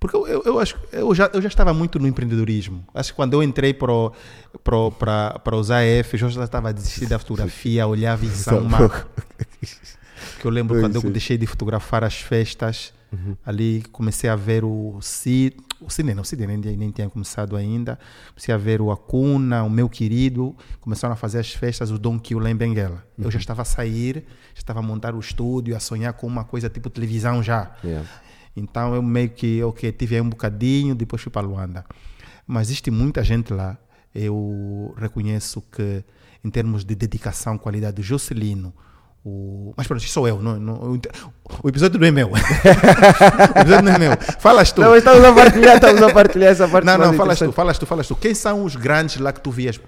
Porque eu, eu, eu acho eu já, eu já estava muito no empreendedorismo. Acho que quando eu entrei para, os AF, eu já estava a desistir da fotografia, a olhar a visão macro. Que eu lembro quando eu deixei de fotografar as festas, ali comecei a ver o Cid, o Cid não, o Cid nem, nem tinha começado ainda, comecei a ver o Acuna, o meu querido, começaram a fazer as festas, o Don Kill lá em Benguela. Eu já estava a sair, já estava a montar o estúdio, a sonhar com uma coisa tipo televisão já. Yeah. Então eu meio que, ok, tive aí um bocadinho, depois fui para Luanda. Mas existe muita gente lá. Eu reconheço que, em termos de dedicação, qualidade, o Jocelino, o... mas pronto, sou eu. Não, não- o- episódio não é meu. o episódio não é meu. Falas tu. Não, estamos a partilhar, estamos a partilhar essa parte. Não, não, falas tu, falas tu, falas tu. Quem são os grandes lá que tu vias?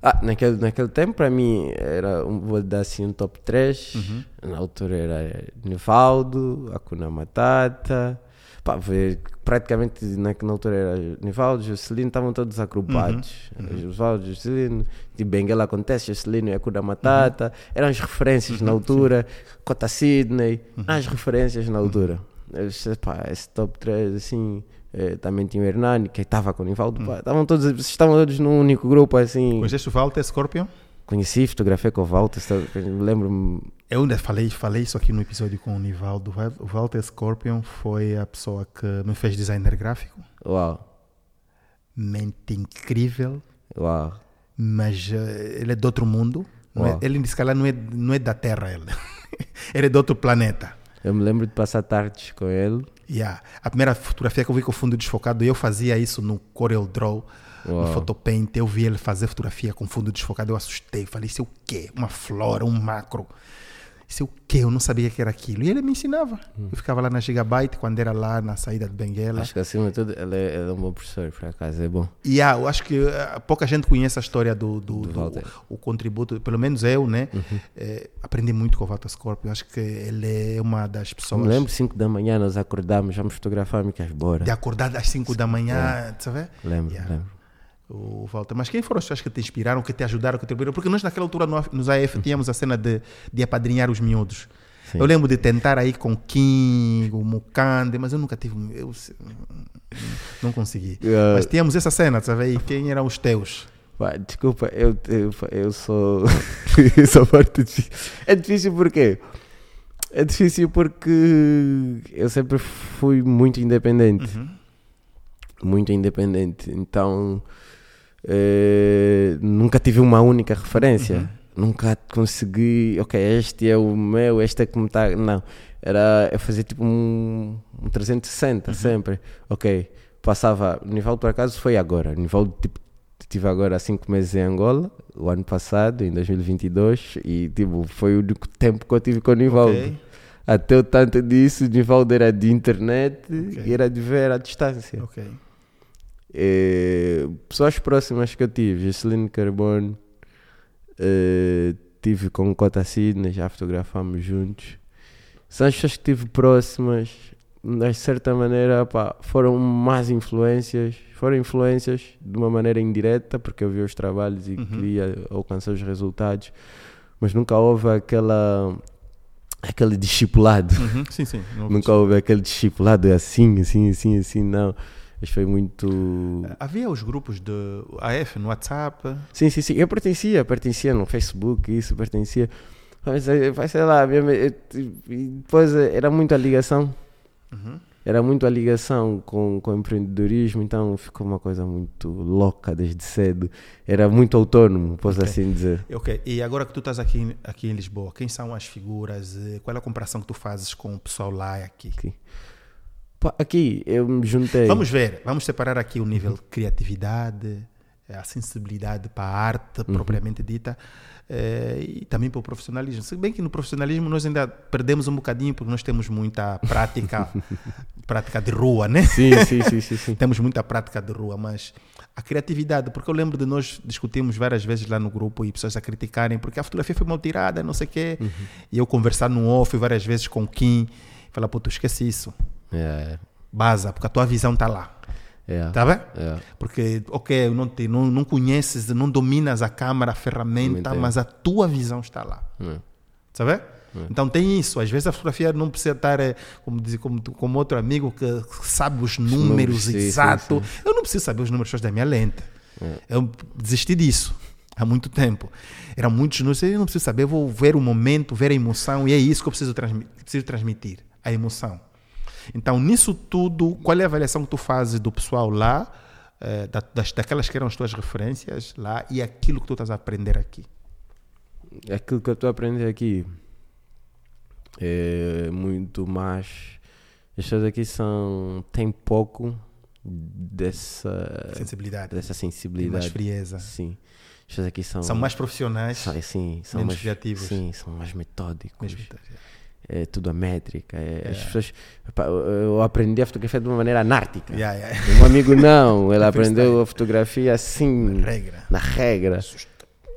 Ah, naquele, naquele tempo, para mim, era um, vou dar assim um top 3. Uhum. Na altura era Nivaldo, Akuna Matata. Pá, vê, praticamente na, na altura era Nivaldo, Juscelino, estavam todos agrupados. Uhum. Nivaldo, Juscelino, de Benguela acontece, Juscelino e Akuna Matata. Eram as referências Uhum, na altura. Cota Sidney, as referências na altura. Eu pá, esse top 3, assim. Eh, também tinha o Hernani, que estava com o Nivaldo. pá, Estavam todos, estavam todos num único grupo, assim. Conheceste o Walter Scorpion? Conheci, fotografei com o Walter, lembro-me. Eu ainda falei, falei isso aqui no episódio com o Nivaldo. O Walter Scorpion foi a pessoa que me fez designer gráfico. Uau, Mente incrível. uau. mas eh, ele é de outro mundo. É- ele, se calhar, não é, não é da Terra. Ele, ele é de outro planeta. Eu me lembro de passar tardes com ele. Yeah. A primeira fotografia que eu vi com o fundo desfocado, eu fazia isso no Corel Draw, no Uau. Photopaint. Eu vi ele fazer fotografia com fundo desfocado, eu assustei. Falei, isso é o quê? Uma flora, um macro. É o quê? Eu não sabia que era aquilo. E ele me ensinava. Eu ficava lá na Gigabyte, quando era lá na saída de Benguela. Acho que acima de tudo ele é, ele é um bom professor, por acaso, é bom. E ah, eu acho que eh, pouca gente conhece a história do, do, Do do- Walter. o contributo, pelo menos eu, né? Eh, aprendi muito com o Walter Scorpio. Eu acho que ele é uma das pessoas me lembro 5 da manhã, nós acordámos, vamos fotografar, me queres bora. de acordar às 5 da manhã, sabe? Lembro, Yeah. lembro. O Walter. Mas quem foram as pessoas que te inspiraram, que te ajudaram, que te contribuíram? Porque nós naquela altura no- nos AF tínhamos a cena de, de apadrinhar os miúdos. Sim. Eu lembro de tentar aí com Kim, o Mukande, mas eu nunca tive. Eu, não consegui. Yeah. Mas tínhamos essa cena, sabe? E quem eram os teus? Pá, desculpa, eu, eu, eu sou. essa parte é difícil. É difícil porque. É difícil porque eu sempre fui muito independente. Muito independente. Então. Eh, nunca tive uma única referência. Nunca consegui. Ok, este é o meu, este é que me está. Não. Era. Eu fazia tipo um, um 360 sempre. Ok. Passava. O Nivaldo por acaso foi agora. O Nivaldo tipo, Estive agora há 5 meses em Angola, o ano passado, em 2022, e tipo, foi o único tempo que eu tive com o Nivaldo. Ok. Até o tanto disso, o Nivaldo era de internet Ok. e era de ver à distância. Ok. Eh, pessoas próximas que eu tive, Juscelino Carbono, eh, tive com Cota Sidney, já fotografámos juntos. São as pessoas que tive próximas, mas de certa maneira pá, foram más influências, foram influências de uma maneira indireta, porque eu vi os trabalhos e Uhum. queria alcançar os resultados, mas nunca houve aquela aquele discipulado. Uhum, Sim, sim. Nunca houve aquele discipulado assim, assim, assim, assim, não. Mas foi muito. Havia os grupos de AF no WhatsApp. Sim, sim, sim. Eu pertencia, pertencia no Facebook, isso, pertencia. Mas, eh, mas sei lá, mesmo, eh, depois eh, era muito a ligação. Uhum. Era muito a ligação com, com o empreendedorismo, então ficou uma coisa muito louca desde cedo. Era muito autônomo, posso Ok. assim dizer. Ok, e agora que tu estás aqui, aqui em Lisboa, quem são as figuras? eh, Qual é a comparação que tu fazes com o pessoal lá e aqui? Aqui. Pá, aqui eu me juntei. Vamos ver, vamos separar aqui o nível de criatividade, eh, a sensibilidade para a arte propriamente dita eh, e também para o profissionalismo. Se bem que no profissionalismo nós ainda perdemos um bocadinho porque nós temos muita prática, prática de rua, né? Sim, sim, sim, sim, sim. Temos muita prática de rua, mas a criatividade, porque eu lembro de nós discutimos várias vezes lá no grupo e pessoas a criticarem porque a fotografia foi mal tirada, não sei o quê. E eu conversar no off várias vezes com o Kim, falar, pô, tu esquece isso. É, Baza, porque a tua visão está lá. é, Tá bem? é. Porque, ok, não, te, não, não conheces, não dominas a câmera, a ferramenta, é. mas a tua visão está lá. é. Sabe? Então tem isso. Às vezes a fotografia não precisa estar, eh, como, diz, como, como outro amigo que sabe os números exatos. Eu não preciso saber os números da minha lente. Eu desisti disso há muito tempo. Eram muitos números, eu não preciso saber, eu vou ver o momento, ver a emoção, e é isso que eu preciso, transmi preciso transmitir, a emoção. Então, nisso tudo, qual é a avaliação que tu fazes do pessoal lá, eh, da- das, daquelas que eram as tuas referências lá, e aquilo que tu estás a aprender aqui? Aquilo que eu estou a aprender aqui é muito mais. As pessoas aqui são. têm pouco dessa. Sensibilidade, dessa mais sensibilidade. frieza. Sim. As pessoas aqui são. São mais profissionais. são, sim, são menos mais criativos. Sim, são mais metódicos. Mesmo. É tudo a métrica. é- As pessoas. pá, eu- aprendi a fotografia de uma maneira yeah. Um amigo não, ele aprendeu a fotografia assim, Regra. na regra.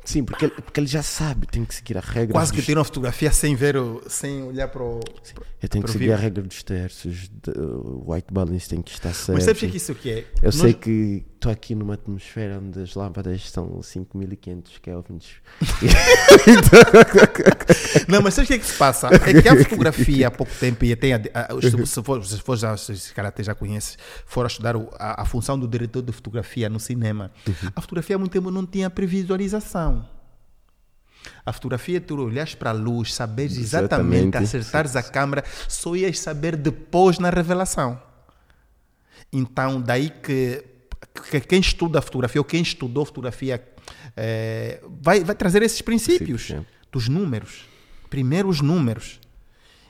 Sim, porque ele, porque ele já sabe, tem que seguir a regra. Quase que dos- tiram a fotografia sem ver, o, sem olhar para o. Eu tenho que seguir ouvir. a regra dos terços, de- o white balance tem que estar certo. Mas sabes o que é isso que é? Eu Nós- sei que estou aqui numa atmosfera onde as lâmpadas estão 5500 kelvins. Não, mas sabes o que é que se passa? É que a fotografia há pouco tempo, e tem a, a, os- se for, se for já, se calhar até já conheces, for a estudar a, a função do diretor de fotografia no cinema, a fotografia há muito tempo não tinha previsualização. A fotografia, tu olhas para a luz, saberes exatamente, Exatamente. acertares a câmera, só ias saber depois na revelação. Então, daí que quem estuda fotografia ou quem estudou fotografia eh, vai, vai trazer esses princípios Sim, sim. dos números. Primeiro os números.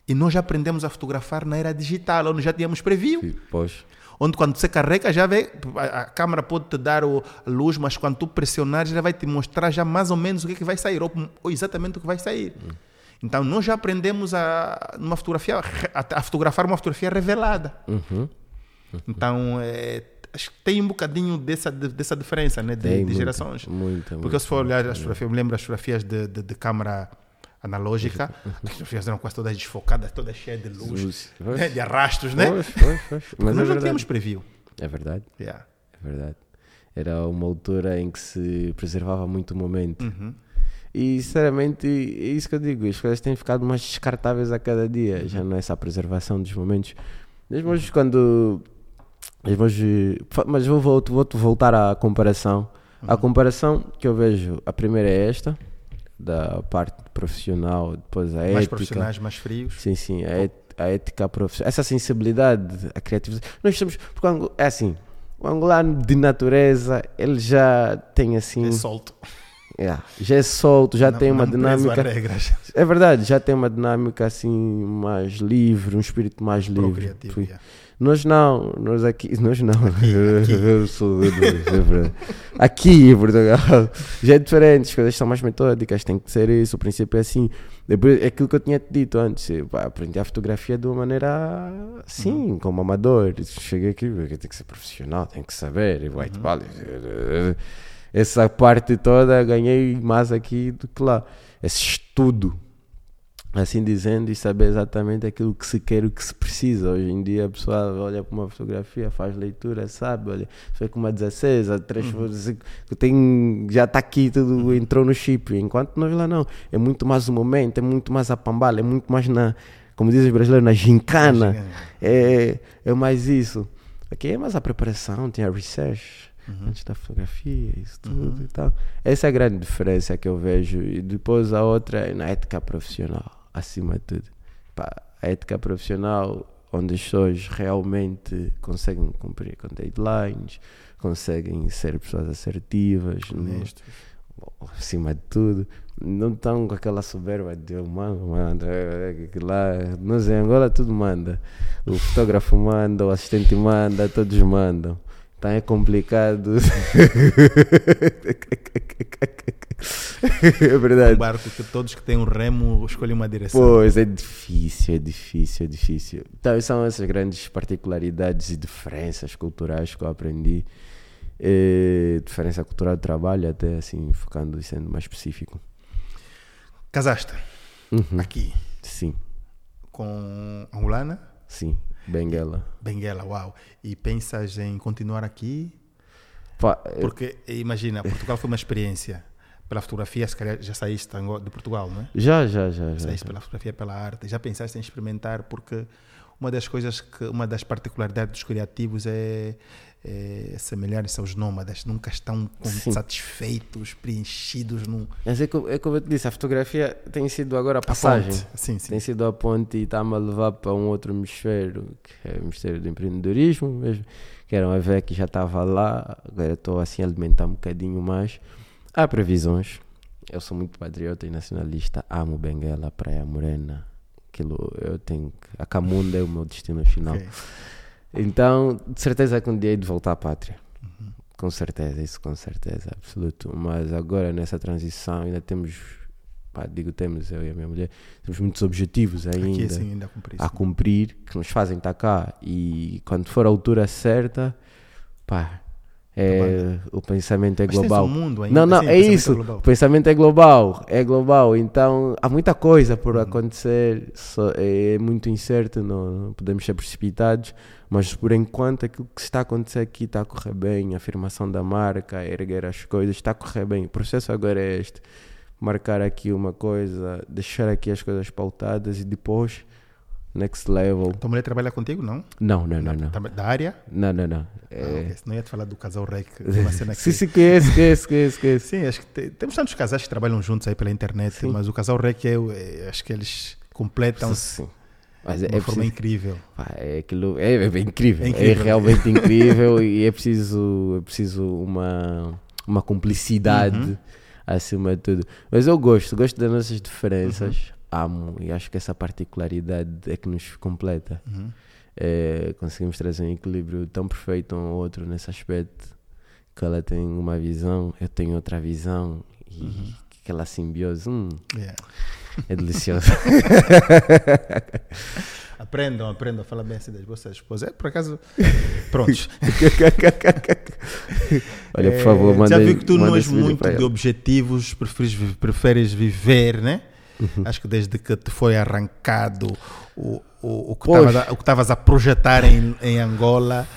E nós já aprendemos a fotografar na era digital, onde já tínhamos preview. Depois, Onde quando você carrega, já vê, a, a câmera pode te dar o, a luz, mas quando tu pressionares, já vai te mostrar já mais ou menos o que, é que vai sair, ou, ou exatamente o que vai sair. Então nós já aprendemos a, numa fotografia, a, a fotografar uma fotografia revelada. Uhum. Então é, acho que tem um bocadinho dessa, de- dessa diferença né, de, tem de muita, gerações. Muita, Porque se for olhar as fotografias, eu me lembro das fotografias de, de, de câmara analógica, as fotografias eram quase todas desfocadas, todas cheias de luz, né, de arrastos, né? Pois, pois, pois. Mas é nós não verdade. tínhamos preview. É verdade, Yeah. é verdade. Era uma altura em que se preservava muito o momento. Uhum. E sinceramente, é isso que eu digo, as coisas têm ficado mais descartáveis a cada dia, já não é essa preservação dos momentos. Mesmo hoje quando. Fa- mas vou, vou, vou voltar à comparação. A comparação que eu vejo, a primeira é esta, da parte profissional, depois a Mais ética. profissionais, mais frios. Sim, sim, a, et- a ética profissional, essa sensibilidade, a criatividade. Nós temos, porque é assim, o angolano de natureza, ele já tem assim, É solto. yeah, já é solto, já Não- tem uma dinâmica. É verdade, já tem uma dinâmica assim mais livre, um espírito mais livre. Procriativo. Fui- yeah. Nós não, nós aqui, nós não. aqui. É. Aqui em Portugal já é diferente, as coisas são mais metódicas, tem que ser isso, o princípio é assim. Depois, é aquilo que eu tinha te dito antes, pá, aprendi a fotografia de uma maneira assim, como amador. Cheguei aqui, tem que ser profissional, tem que saber, e balance. Essa parte toda ganhei mais aqui do que lá. Esse estudo assim dizendo e saber exatamente aquilo que se quer, o que se precisa. Hoje em dia a pessoa olha para uma fotografia, faz leitura, sabe, olha, foi com uma 16, a 3 fotos, que tem, já está aqui, tudo entrou no chip. Enquanto nós lá não, é muito mais o momento, é muito mais a pambala, é muito mais na, como dizem os brasileiros, na gincana. É, é mais isso. Aqui é mais a preparação, tem a research. Antes da fotografia, isso tudo e tal. Essa é a grande diferença que eu vejo. E depois a outra é na ética profissional, acima de tudo. Pá, a ética profissional, onde as pessoas realmente conseguem cumprir com deadlines, conseguem ser pessoas assertivas, não- Honesto. acima de tudo, não estão com aquela soberba de eu mando, manda, é, é, lá, nós em Angola tudo manda. O fotógrafo manda, o assistente manda, todos mandam. Então é complicado. é Um verdade. barco que todos que têm um remo escolhem uma direção. Pois, é difícil, é difícil, é difícil. Então, são essas grandes particularidades e diferenças culturais que eu aprendi. Eh, diferença cultural de trabalho, até assim, focando e sendo mais específico. Casaste Uhum. aqui Sim, com angolana, sim, Benguela. Benguela, uau. E pensas em continuar aqui? Pá, Porque imagina, Portugal foi uma experiência. Pela fotografia, se calhar já saíste de Portugal, não é? Já, já, já. já. Saíste pela fotografia, pela arte. Já pensaste em experimentar? Porque uma das coisas que, uma das particularidades dos criativos é, é semelhantes aos nómadas. Nunca estão satisfeitos, preenchidos num Mas é, co- é como eu te disse, a fotografia tem sido agora a a passagem. fonte. Sim, sim. Tem sido a ponte e está-me a levar para um outro hemisfério, que é o hemisfério do empreendedorismo mesmo, que era um EVE que já estava lá, agora estou assim a alimentar um bocadinho mais. Há previsões. Eu sou muito patriota e nacionalista, amo Benguela, Praia Morena. Aquilo eu tenho. A Camunda é o meu destino final. Ok. Então, de certeza que um dia hei de voltar à pátria. Com certeza, isso com certeza, absoluto. Mas agora nessa transição ainda temos, pá, digo temos, eu e a minha mulher, temos muitos objetivos ainda Aqui assim ainda cumpri a cumprir que nos fazem estar cá. E quando for a altura certa, pá, é, o pensamento é Mas global. mundo ainda. Não, não, é isso. global. O pensamento é global, é global. Então há muita coisa por Uhum. acontecer, só- é muito incerto, não podemos ser precipitados. Mas por enquanto aquilo que está a acontecer aqui está a correr bem, a afirmação da marca, erguer as coisas, está a correr bem. O processo agora é este: marcar aqui uma coisa, deixar aqui as coisas pautadas e depois next level. Tua mulher trabalha contigo, não? Não, não, não, não. Da área? Não, não, não. Ah, É... ok. Senão ia te falar do casal REC, uma cena que Sim, sim, conheço, conheço, conheço, conheço. Sim, acho que te- temos tantos casais que trabalham juntos aí pela internet, Sim. mas o casal REC, eu, eh, acho que eles completam-se Sim. Mas de é, uma forma preciso, incrível. pá, é aquilo, é, é incrível, É é, incrível. realmente incrível e é preciso, é preciso uma, uma cumplicidade Uhum. acima de tudo. Mas eu gosto, gosto das nossas diferenças, Uhum. Amo e acho que essa particularidade é que nos completa. Uhum. É, conseguimos trazer um equilíbrio tão perfeito um ao outro nesse aspecto que ela tem uma visão, eu tenho outra visão e Uhum. aquela simbiose hum, Yeah. é delicioso. Aprendam, aprendam a falar bem assim das vossas esposas. É, por acaso, prontos. Olha, por favor, manda Já vi que tu não és muito de objetivos, preferes, preferes viver, né? Uhum. Acho que desde que te foi arrancado o, o, o que estavas a- projetar em, em Angola,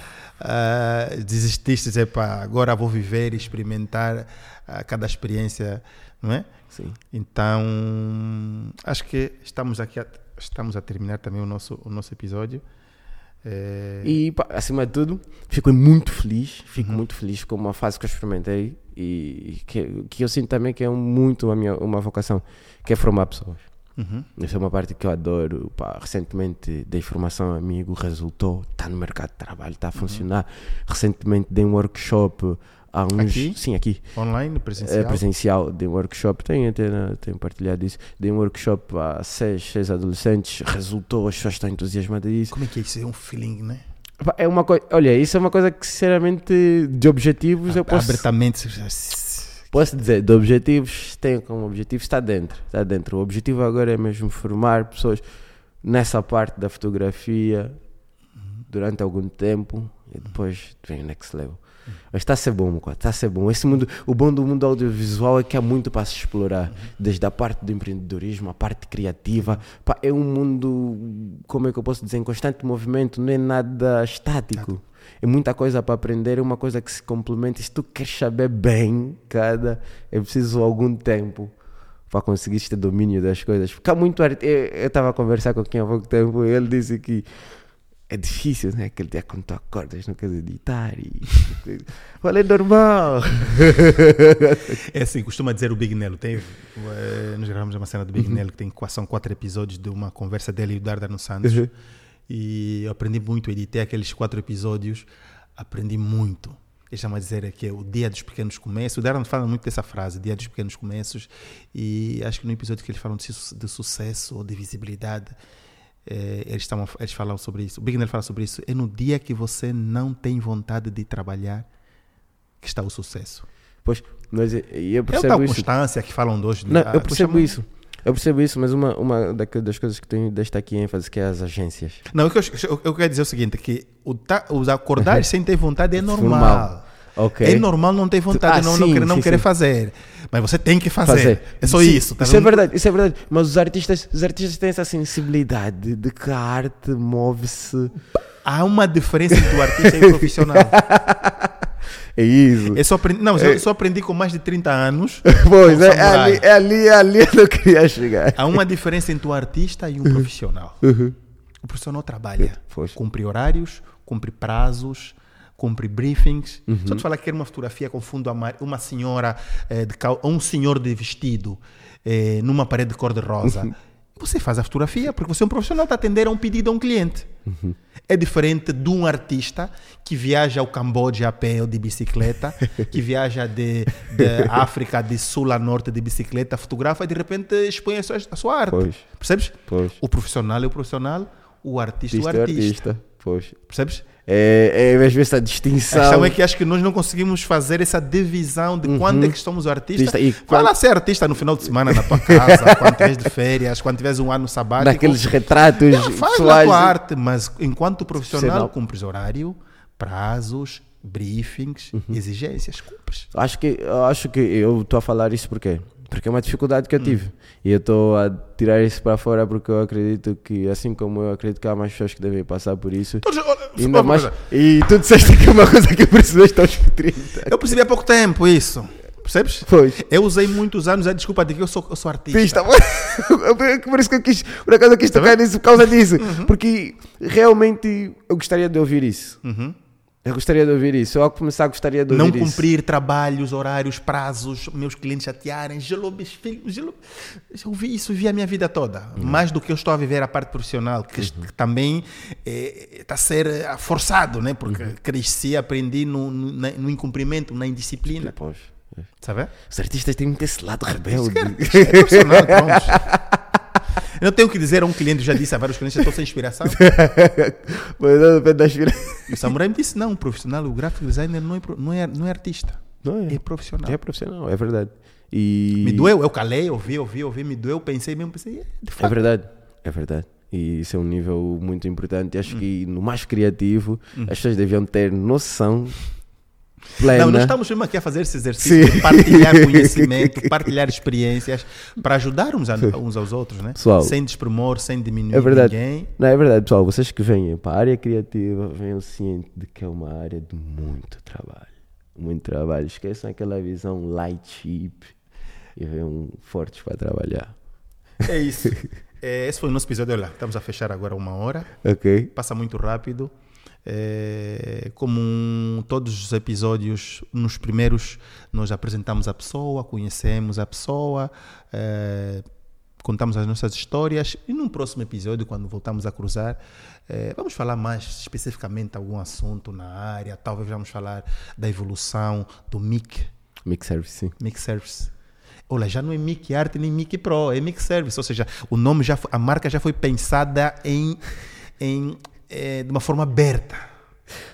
ah, desististe de dizer, pá, agora vou viver e experimentar ah, cada experiência, não é? Sim. Então, acho que estamos aqui, a, estamos a terminar também o nosso, o nosso episódio. Eh, E pá, acima de tudo, fico muito feliz, fico Uhum. muito feliz com uma fase que eu experimentei e que, que eu sinto também que é um- muito a minha, uma vocação, que é formar pessoas. uhum. Essa é uma parte que eu adoro. Pá, recentemente dei formação a amigo, resultou, está no mercado de trabalho, Uhum. está a funcionar. Recentemente dei um workshop há uns. Aqui? Sim, aqui. Online, presencial. É presencial, dei um workshop, tenho até na- tenho partilhado isso. Dei um workshop a seis, seis adolescentes, resultou, as pessoas estão entusiasmadas disso. Como é que é isso? É um feeling, né? É uma coisa, olha, isso é uma coisa que sinceramente de objetivos eu posso, Abertamente. posso dizer, de objetivos, tenho como objetivo, está dentro, está dentro. O objetivo agora é mesmo formar pessoas nessa parte da fotografia durante algum tempo e depois vem o next level. Mas está a ser bom, está a ser bom. Esse mundo, o bom do mundo audiovisual é que há muito para se explorar, desde a parte do empreendedorismo, a parte criativa. Pá, é um mundo, como é que eu posso dizer, em constante movimento, não é nada estático. É muita coisa para aprender, é uma coisa que se complementa. Se tu queres saber bem cada, é preciso algum tempo para conseguir este domínio das coisas. Porque há muito. Eu estava a conversar com quem há pouco tempo e ele disse que é difícil, né? Aquele dia quando tu acordas, não queres editar e. Olha, é normal. É assim, costuma dizer o Big Nelo. Tem, eh, nós gravamos uma cena do Uhum. Big Nelo que tem são quatro episódios de uma conversa dele e do Darda no Santos. Uhum. E eu aprendi muito, editei aqueles quatro episódios, aprendi muito. Ele chama a dizer que é o dia dos pequenos começos. O Darda fala muito dessa frase, dia dos pequenos começos. E acho que no episódio que eles falam de, su- de sucesso ou de visibilidade, eh, eles, estavam, eles falam sobre isso. O Big Nelo fala sobre isso. É no dia que você não tem vontade de trabalhar que está o sucesso. Pois, mas eu É tal percebo isso. constância que falam de hoje. Não, eu percebo isso. Eu percebo isso, mas uma, uma das coisas que tenho desta aqui ênfase que é as agências. Não, eu, eu, eu quero dizer é o seguinte, que o, os acordar sem ter vontade é normal. Normal. Ok. É normal não ter vontade, Ah, não, não sim, querer, não sim, querer sim. fazer. Mas você tem que fazer. É só isso. tá Isso é vendo? verdade, isso é verdade. Mas os artistas, os artistas têm essa sensibilidade de que a arte move-se. Há uma diferença entre o artista e o profissional. É isso. Eu só aprendi, não, eu só aprendi com mais de 30 anos. Pois, é, é ali, é ali, é ali que eu queria chegar. Há uma diferença entre um artista e um profissional. O profissional trabalha, Pois. cumpre horários, cumpre prazos, cumpre briefings. Só te falar que quer uma fotografia com fundo amarelo, uma senhora eh, de cal... um senhor de vestido eh, numa parede de cor-de-rosa. Você faz a fotografia porque você é um profissional está a atender a um pedido a um cliente. É diferente de um artista que viaja ao Camboja a pé ou de bicicleta, que viaja de, de África de sul a norte de bicicleta, fotografa e de repente expõe a sua, a sua arte. Pois. Percebes? Pois. O profissional é o profissional, o artista, Artista, o é artista. Pois. Percebes? É, é às vezes essa A distinção. questão é que acho que nós não conseguimos fazer essa divisão de quando é que somos o artista. Artista e Fala quando- ser artista no final de semana na tua casa, quando estiveres de férias, quando tiveres um ano sabático. Daqueles retratos Não, faz pessoais. tua arte, mas enquanto profissional, Profissional. cumpres horário, prazos, briefings, Uhum. exigências, cumpres. Acho que, acho que eu estou a falar isso porque porque é uma dificuldade Hum. que eu tive e eu estou a tirar isso para fora porque eu acredito que assim como eu acredito que há mais pessoas que devem passar por isso Todos, olha, e ainda mais coisa. e tu disseste que é uma coisa que precisas aos 30 Eu percebi há pouco tempo isso. Percebes? Pois. Eu usei muitos anos a desculpa de que eu sou, eu sou artista. Pista. Por isso que eu quis, por acaso eu quis Tá tocar nisso por causa disso. Porque realmente eu gostaria de ouvir isso. Uhum. Eu gostaria de ouvir isso. Eu ao começar gostaria de Não ouvir isso. cumprir trabalhos, horários, prazos, meus clientes chatearem, gelou meus filhos. Gelou... Eu vi isso, vi a minha vida toda. Mais do que eu estou a viver a parte profissional, que, que também está a ser eh, forçado, né? porque cresci, aprendi no, no, no incumprimento, na indisciplina. Pois. Sabe? Os artistas têm muito esse lado rebelde. É profissional, pronto. Eu tenho o que dizer a um cliente, já disse a vários clientes, eu estou sem inspiração. Mas não depende das viras. E o Samurai me disse: não, profissional, o graphic designer não é, não é, não é artista, Não é. é profissional. É profissional, é verdade. E Me doeu, eu calei, ouvi, ouvi, ouvi, me doeu, pensei mesmo, pensei, é, de É fato. verdade, é verdade. E isso é um nível muito importante. Acho que no mais criativo as pessoas deviam ter noção plena. Não, nós estamos mesmo aqui a fazer esse exercício Sim. de partilhar conhecimento, partilhar experiências, para ajudarmos a- uns aos outros, né? Pessoal, sem desprimor, sem diminuir É verdade. ninguém. Não, é verdade, pessoal. Vocês que vêm para a área criativa, venham ciente de que é uma área de muito trabalho. Muito trabalho. Esqueçam aquela visão light cheap e venham fortes para trabalhar. É isso. É, esse foi o nosso episódio. Olha, estamos a fechar agora uma hora. Ok? Passa muito rápido. É, como um- todos os episódios, nos primeiros, nós apresentamos a pessoa, conhecemos a pessoa, é, contamos as nossas histórias. E num próximo episódio, quando voltamos a cruzar, é, vamos falar mais especificamente algum assunto na área. Talvez vamos falar da evolução do MIC, Mix Service, sim. Mic Service. Olha, já não é Mic Art nem Mic Pro, é Mic Service. Ou seja, o nome já foi- a marca já foi pensada em, em eh, de uma forma aberta.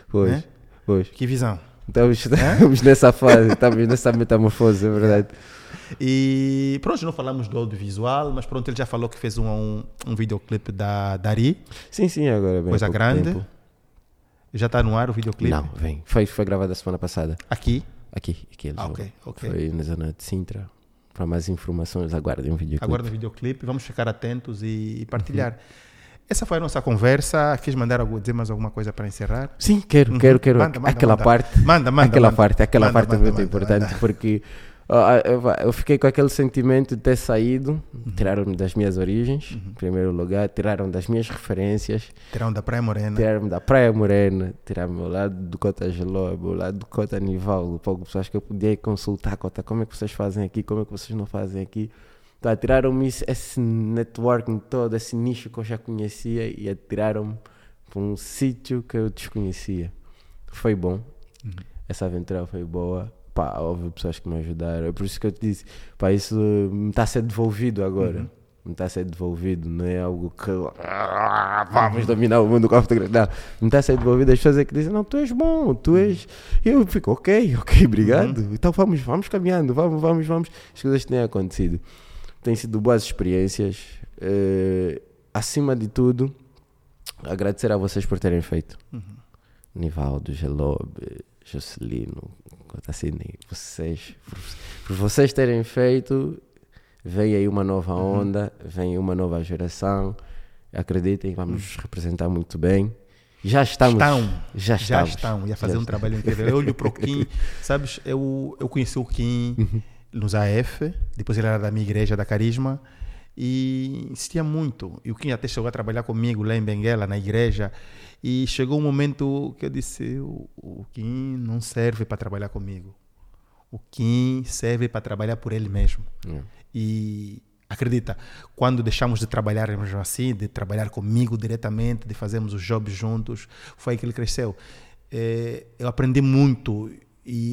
Pois, Né? pois. Que visão. Estamos, estamos nessa fase, estamos nessa metamorfose, é verdade. E pronto, não falamos do audiovisual, mas pronto, ele já falou que fez um, um, um videoclipe da Dari, Sim, sim, agora bem. coisa grande. tempo. Já está no ar o videoclipe? Não, vem. Foi, foi gravado a semana passada. Aqui? Aqui, aqui Ah, ok, ok. Foi na zona de Sintra. Para mais informações, aguardem um vídeo. Aguarda o videoclipe, vamos ficar atentos e, e partilhar. Essa foi a nossa conversa. Quis mandar algo, dizer mais alguma coisa para encerrar? Sim, quero, Uhum. quero, quero. Manda, manda, aquela manda. parte. Manda, manda, aquela parte, aquela parte é muito importante porque eu, fiquei com aquele sentimento de ter saído, Uhum. tiraram-me das minhas origens, em primeiro lugar, tiraram das minhas referências, Terão da Praia Morena. tiraram-me da Praia Morena, tiraram-me ao lado do Cota Gelobo, ao lado do Cota Nival, pouco pessoas que eu podia consultar, Cota, como é que vocês fazem aqui, como é que vocês não fazem aqui. Tá, tiraram-me esse- networking todo, esse nicho que eu já conhecia e atiraram-me para um sítio que eu desconhecia. Foi bom, essa aventura foi boa. Pá, houve pessoas que me ajudaram. É por isso que eu te disse, pá, isso me está a ser devolvido agora. Me está a ser devolvido, não é algo que ah, vamos dominar o mundo com a fotografia. Não, me está a ser devolvido. As pessoas é que dizem, não, tu és bom, tu és. E eu fico, ok, ok, obrigado. Então vamos, vamos caminhando, vamos, vamos, vamos. As coisas têm acontecido. Têm sido boas experiências. Eh, acima de tudo, agradecer a vocês por terem feito. Nivaldo, Gelobe, Jocelino, Cotacini, vocês, por, por vocês terem feito, vem aí uma nova onda, vem aí uma nova geração. Acreditem, vamos representar muito bem. Já estamos. Estão. Já Já estamos. estão. E a fazer Já um estamos. trabalho incrível. Eu olho para o Kim, sabes? Eu, eu conheci o Kim Uhum. Nos AF, depois ele era da minha igreja, da Carisma, e insistia muito. E o Kim até chegou a trabalhar comigo lá em Benguela, na igreja. E chegou um momento que eu disse: o, o Kim não serve para trabalhar comigo. O Kim serve para trabalhar por ele mesmo. Yeah. E acredita, quando deixamos de trabalhar mesmo assim, de trabalhar comigo diretamente, de fazermos os jobs juntos, foi aí que ele cresceu. Eh, eu aprendi muito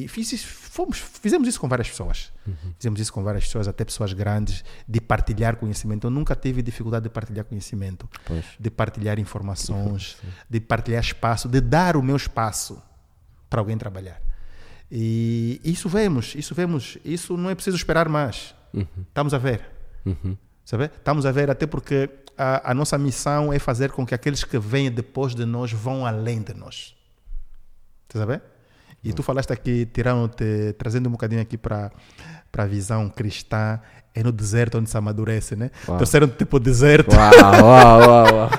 e fiz isso- fomos, fizemos isso com várias pessoas. Fizemos isso com várias pessoas, até pessoas grandes, de partilhar conhecimento. Eu nunca tive dificuldade de partilhar conhecimento, Pois. de partilhar informações, de partilhar espaço, de dar o meu espaço para alguém trabalhar. E isso vemos, isso vemos, isso não é preciso esperar mais. Estamos a ver. Uhum. Sabe? Estamos a ver, até porque a, a nossa missão é fazer com que aqueles que vêm depois de nós vão além de nós. Estás a ver? E tu falaste aqui, tirando-te, trazendo um bocadinho aqui para a visão cristã, é no deserto onde se amadurece, né? Terceiro tipo deserto, Uau, uau, uau, uau.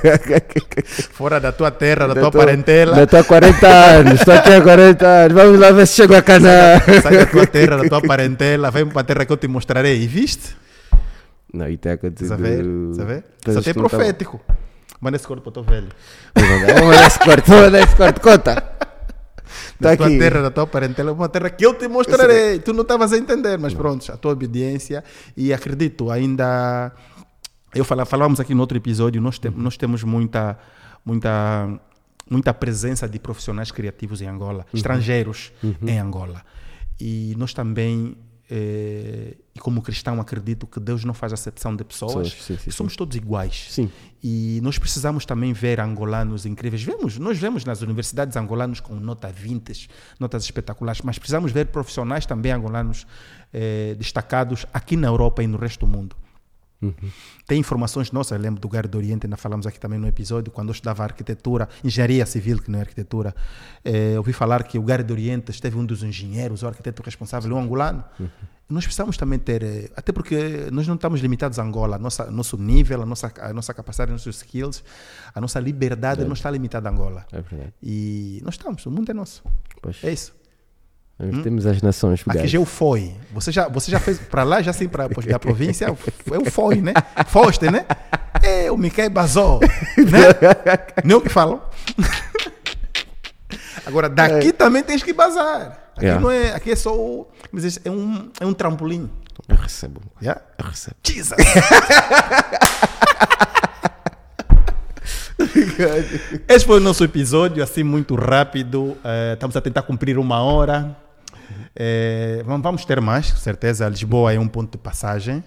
fora da tua terra, da, Da tua tua- parentela. Estou há 40 anos, estou aqui há 40 anos. Vamos lá ver se chego a Canaã. Sai da tua terra, da tua parentela, vem para a terra que eu te mostrarei. E viste? Não, e tem acontecido. ver? coisas Isso até é profético. Manda esse corpo para o teu velho. Mandar esse corte, mandar esse corte, conta. Da Tá tua aqui. terra, da tua parentela, uma terra que eu te mostrarei. Tu não estavas a entender, mas pronto, a tua obediência. E acredito, ainda. Eu fala, falávamos aqui no outro episódio, nós, tem, nós temos muita, muita, muita presença de profissionais criativos em Angola, estrangeiros em Angola. E nós também, eh, e como cristão, acredito que Deus não faz acepção de pessoas, sim, sim, que sim. somos todos iguais. Sim. E nós precisamos também ver angolanos incríveis. Vemos, nós vemos nas universidades angolanos com nota 20, notas espetaculares, mas precisamos ver profissionais também angolanos eh, destacados aqui na Europa e no resto do mundo. Tem informações nossas, eu lembro do Garo do Oriente, ainda falamos aqui também no episódio, quando eu estudava arquitetura, engenharia civil, que não é arquitetura, eh, ouvi falar que o Garo do Oriente esteve um dos engenheiros, o arquiteto responsável, um angolano. Nós precisamos também ter, eh, até porque nós não estamos limitados a Angola, nossa, nosso nível, a nossa, a nossa capacidade, os nossos skills, a nossa liberdade não está limitada a Angola. É verdade. E nós estamos, o mundo é nosso. Pois. É isso. Nós Temos as nações Aqui já é o FOI. Você já, você já fez para lá, já sim, para da província, é o FOI, né? Foster, né? É o Miquel Bazó, né? Nem o que falam. Agora, daqui também tens que bazar. Aqui, Yeah. não é, aqui é só o, mas é, um, é um trampolim. Eu recebo. Yeah? Eu recebo. Jesus! Esse foi o nosso episódio, assim, muito rápido. Eh, estamos a tentar cumprir uma hora. Eh, vamos- ter mais, com certeza. Lisboa é um ponto de passagem.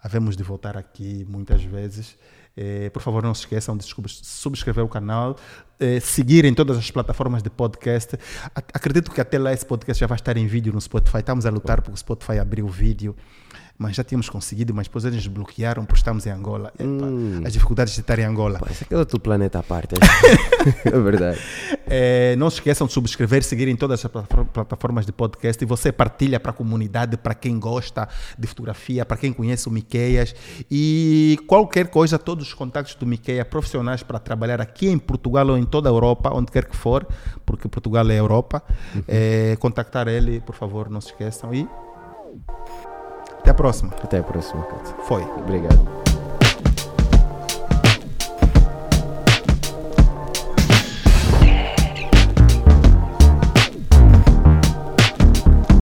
Havemos de voltar aqui muitas vezes. Eh, por favor, não se esqueçam de subs- subscrever o canal, eh, seguir em todas as plataformas de podcast. Acredito que até lá esse podcast já vai estar em vídeo no Spotify. Estamos a lutar para o Spotify abrir o vídeo, mas já tínhamos conseguido, mas depois eles bloquearam por estarmos em Angola. Epa, As dificuldades de estar em Angola. Pô, esse aqui é outro planeta à parte. é verdade. Eh, não se esqueçam de subscrever, seguir em todas as platafor- plataformas de podcast e você partilha para a comunidade, para quem gosta de fotografia, para quem conhece o Miqueias e qualquer coisa, todos os contatos do Miqueias profissionais para trabalhar aqui em Portugal ou em toda a Europa, onde quer que for, porque Portugal é Europa. Eh, contactar ele, por favor, não se esqueçam e até a próxima. Até a próxima, Cátia. Foi. Obrigado.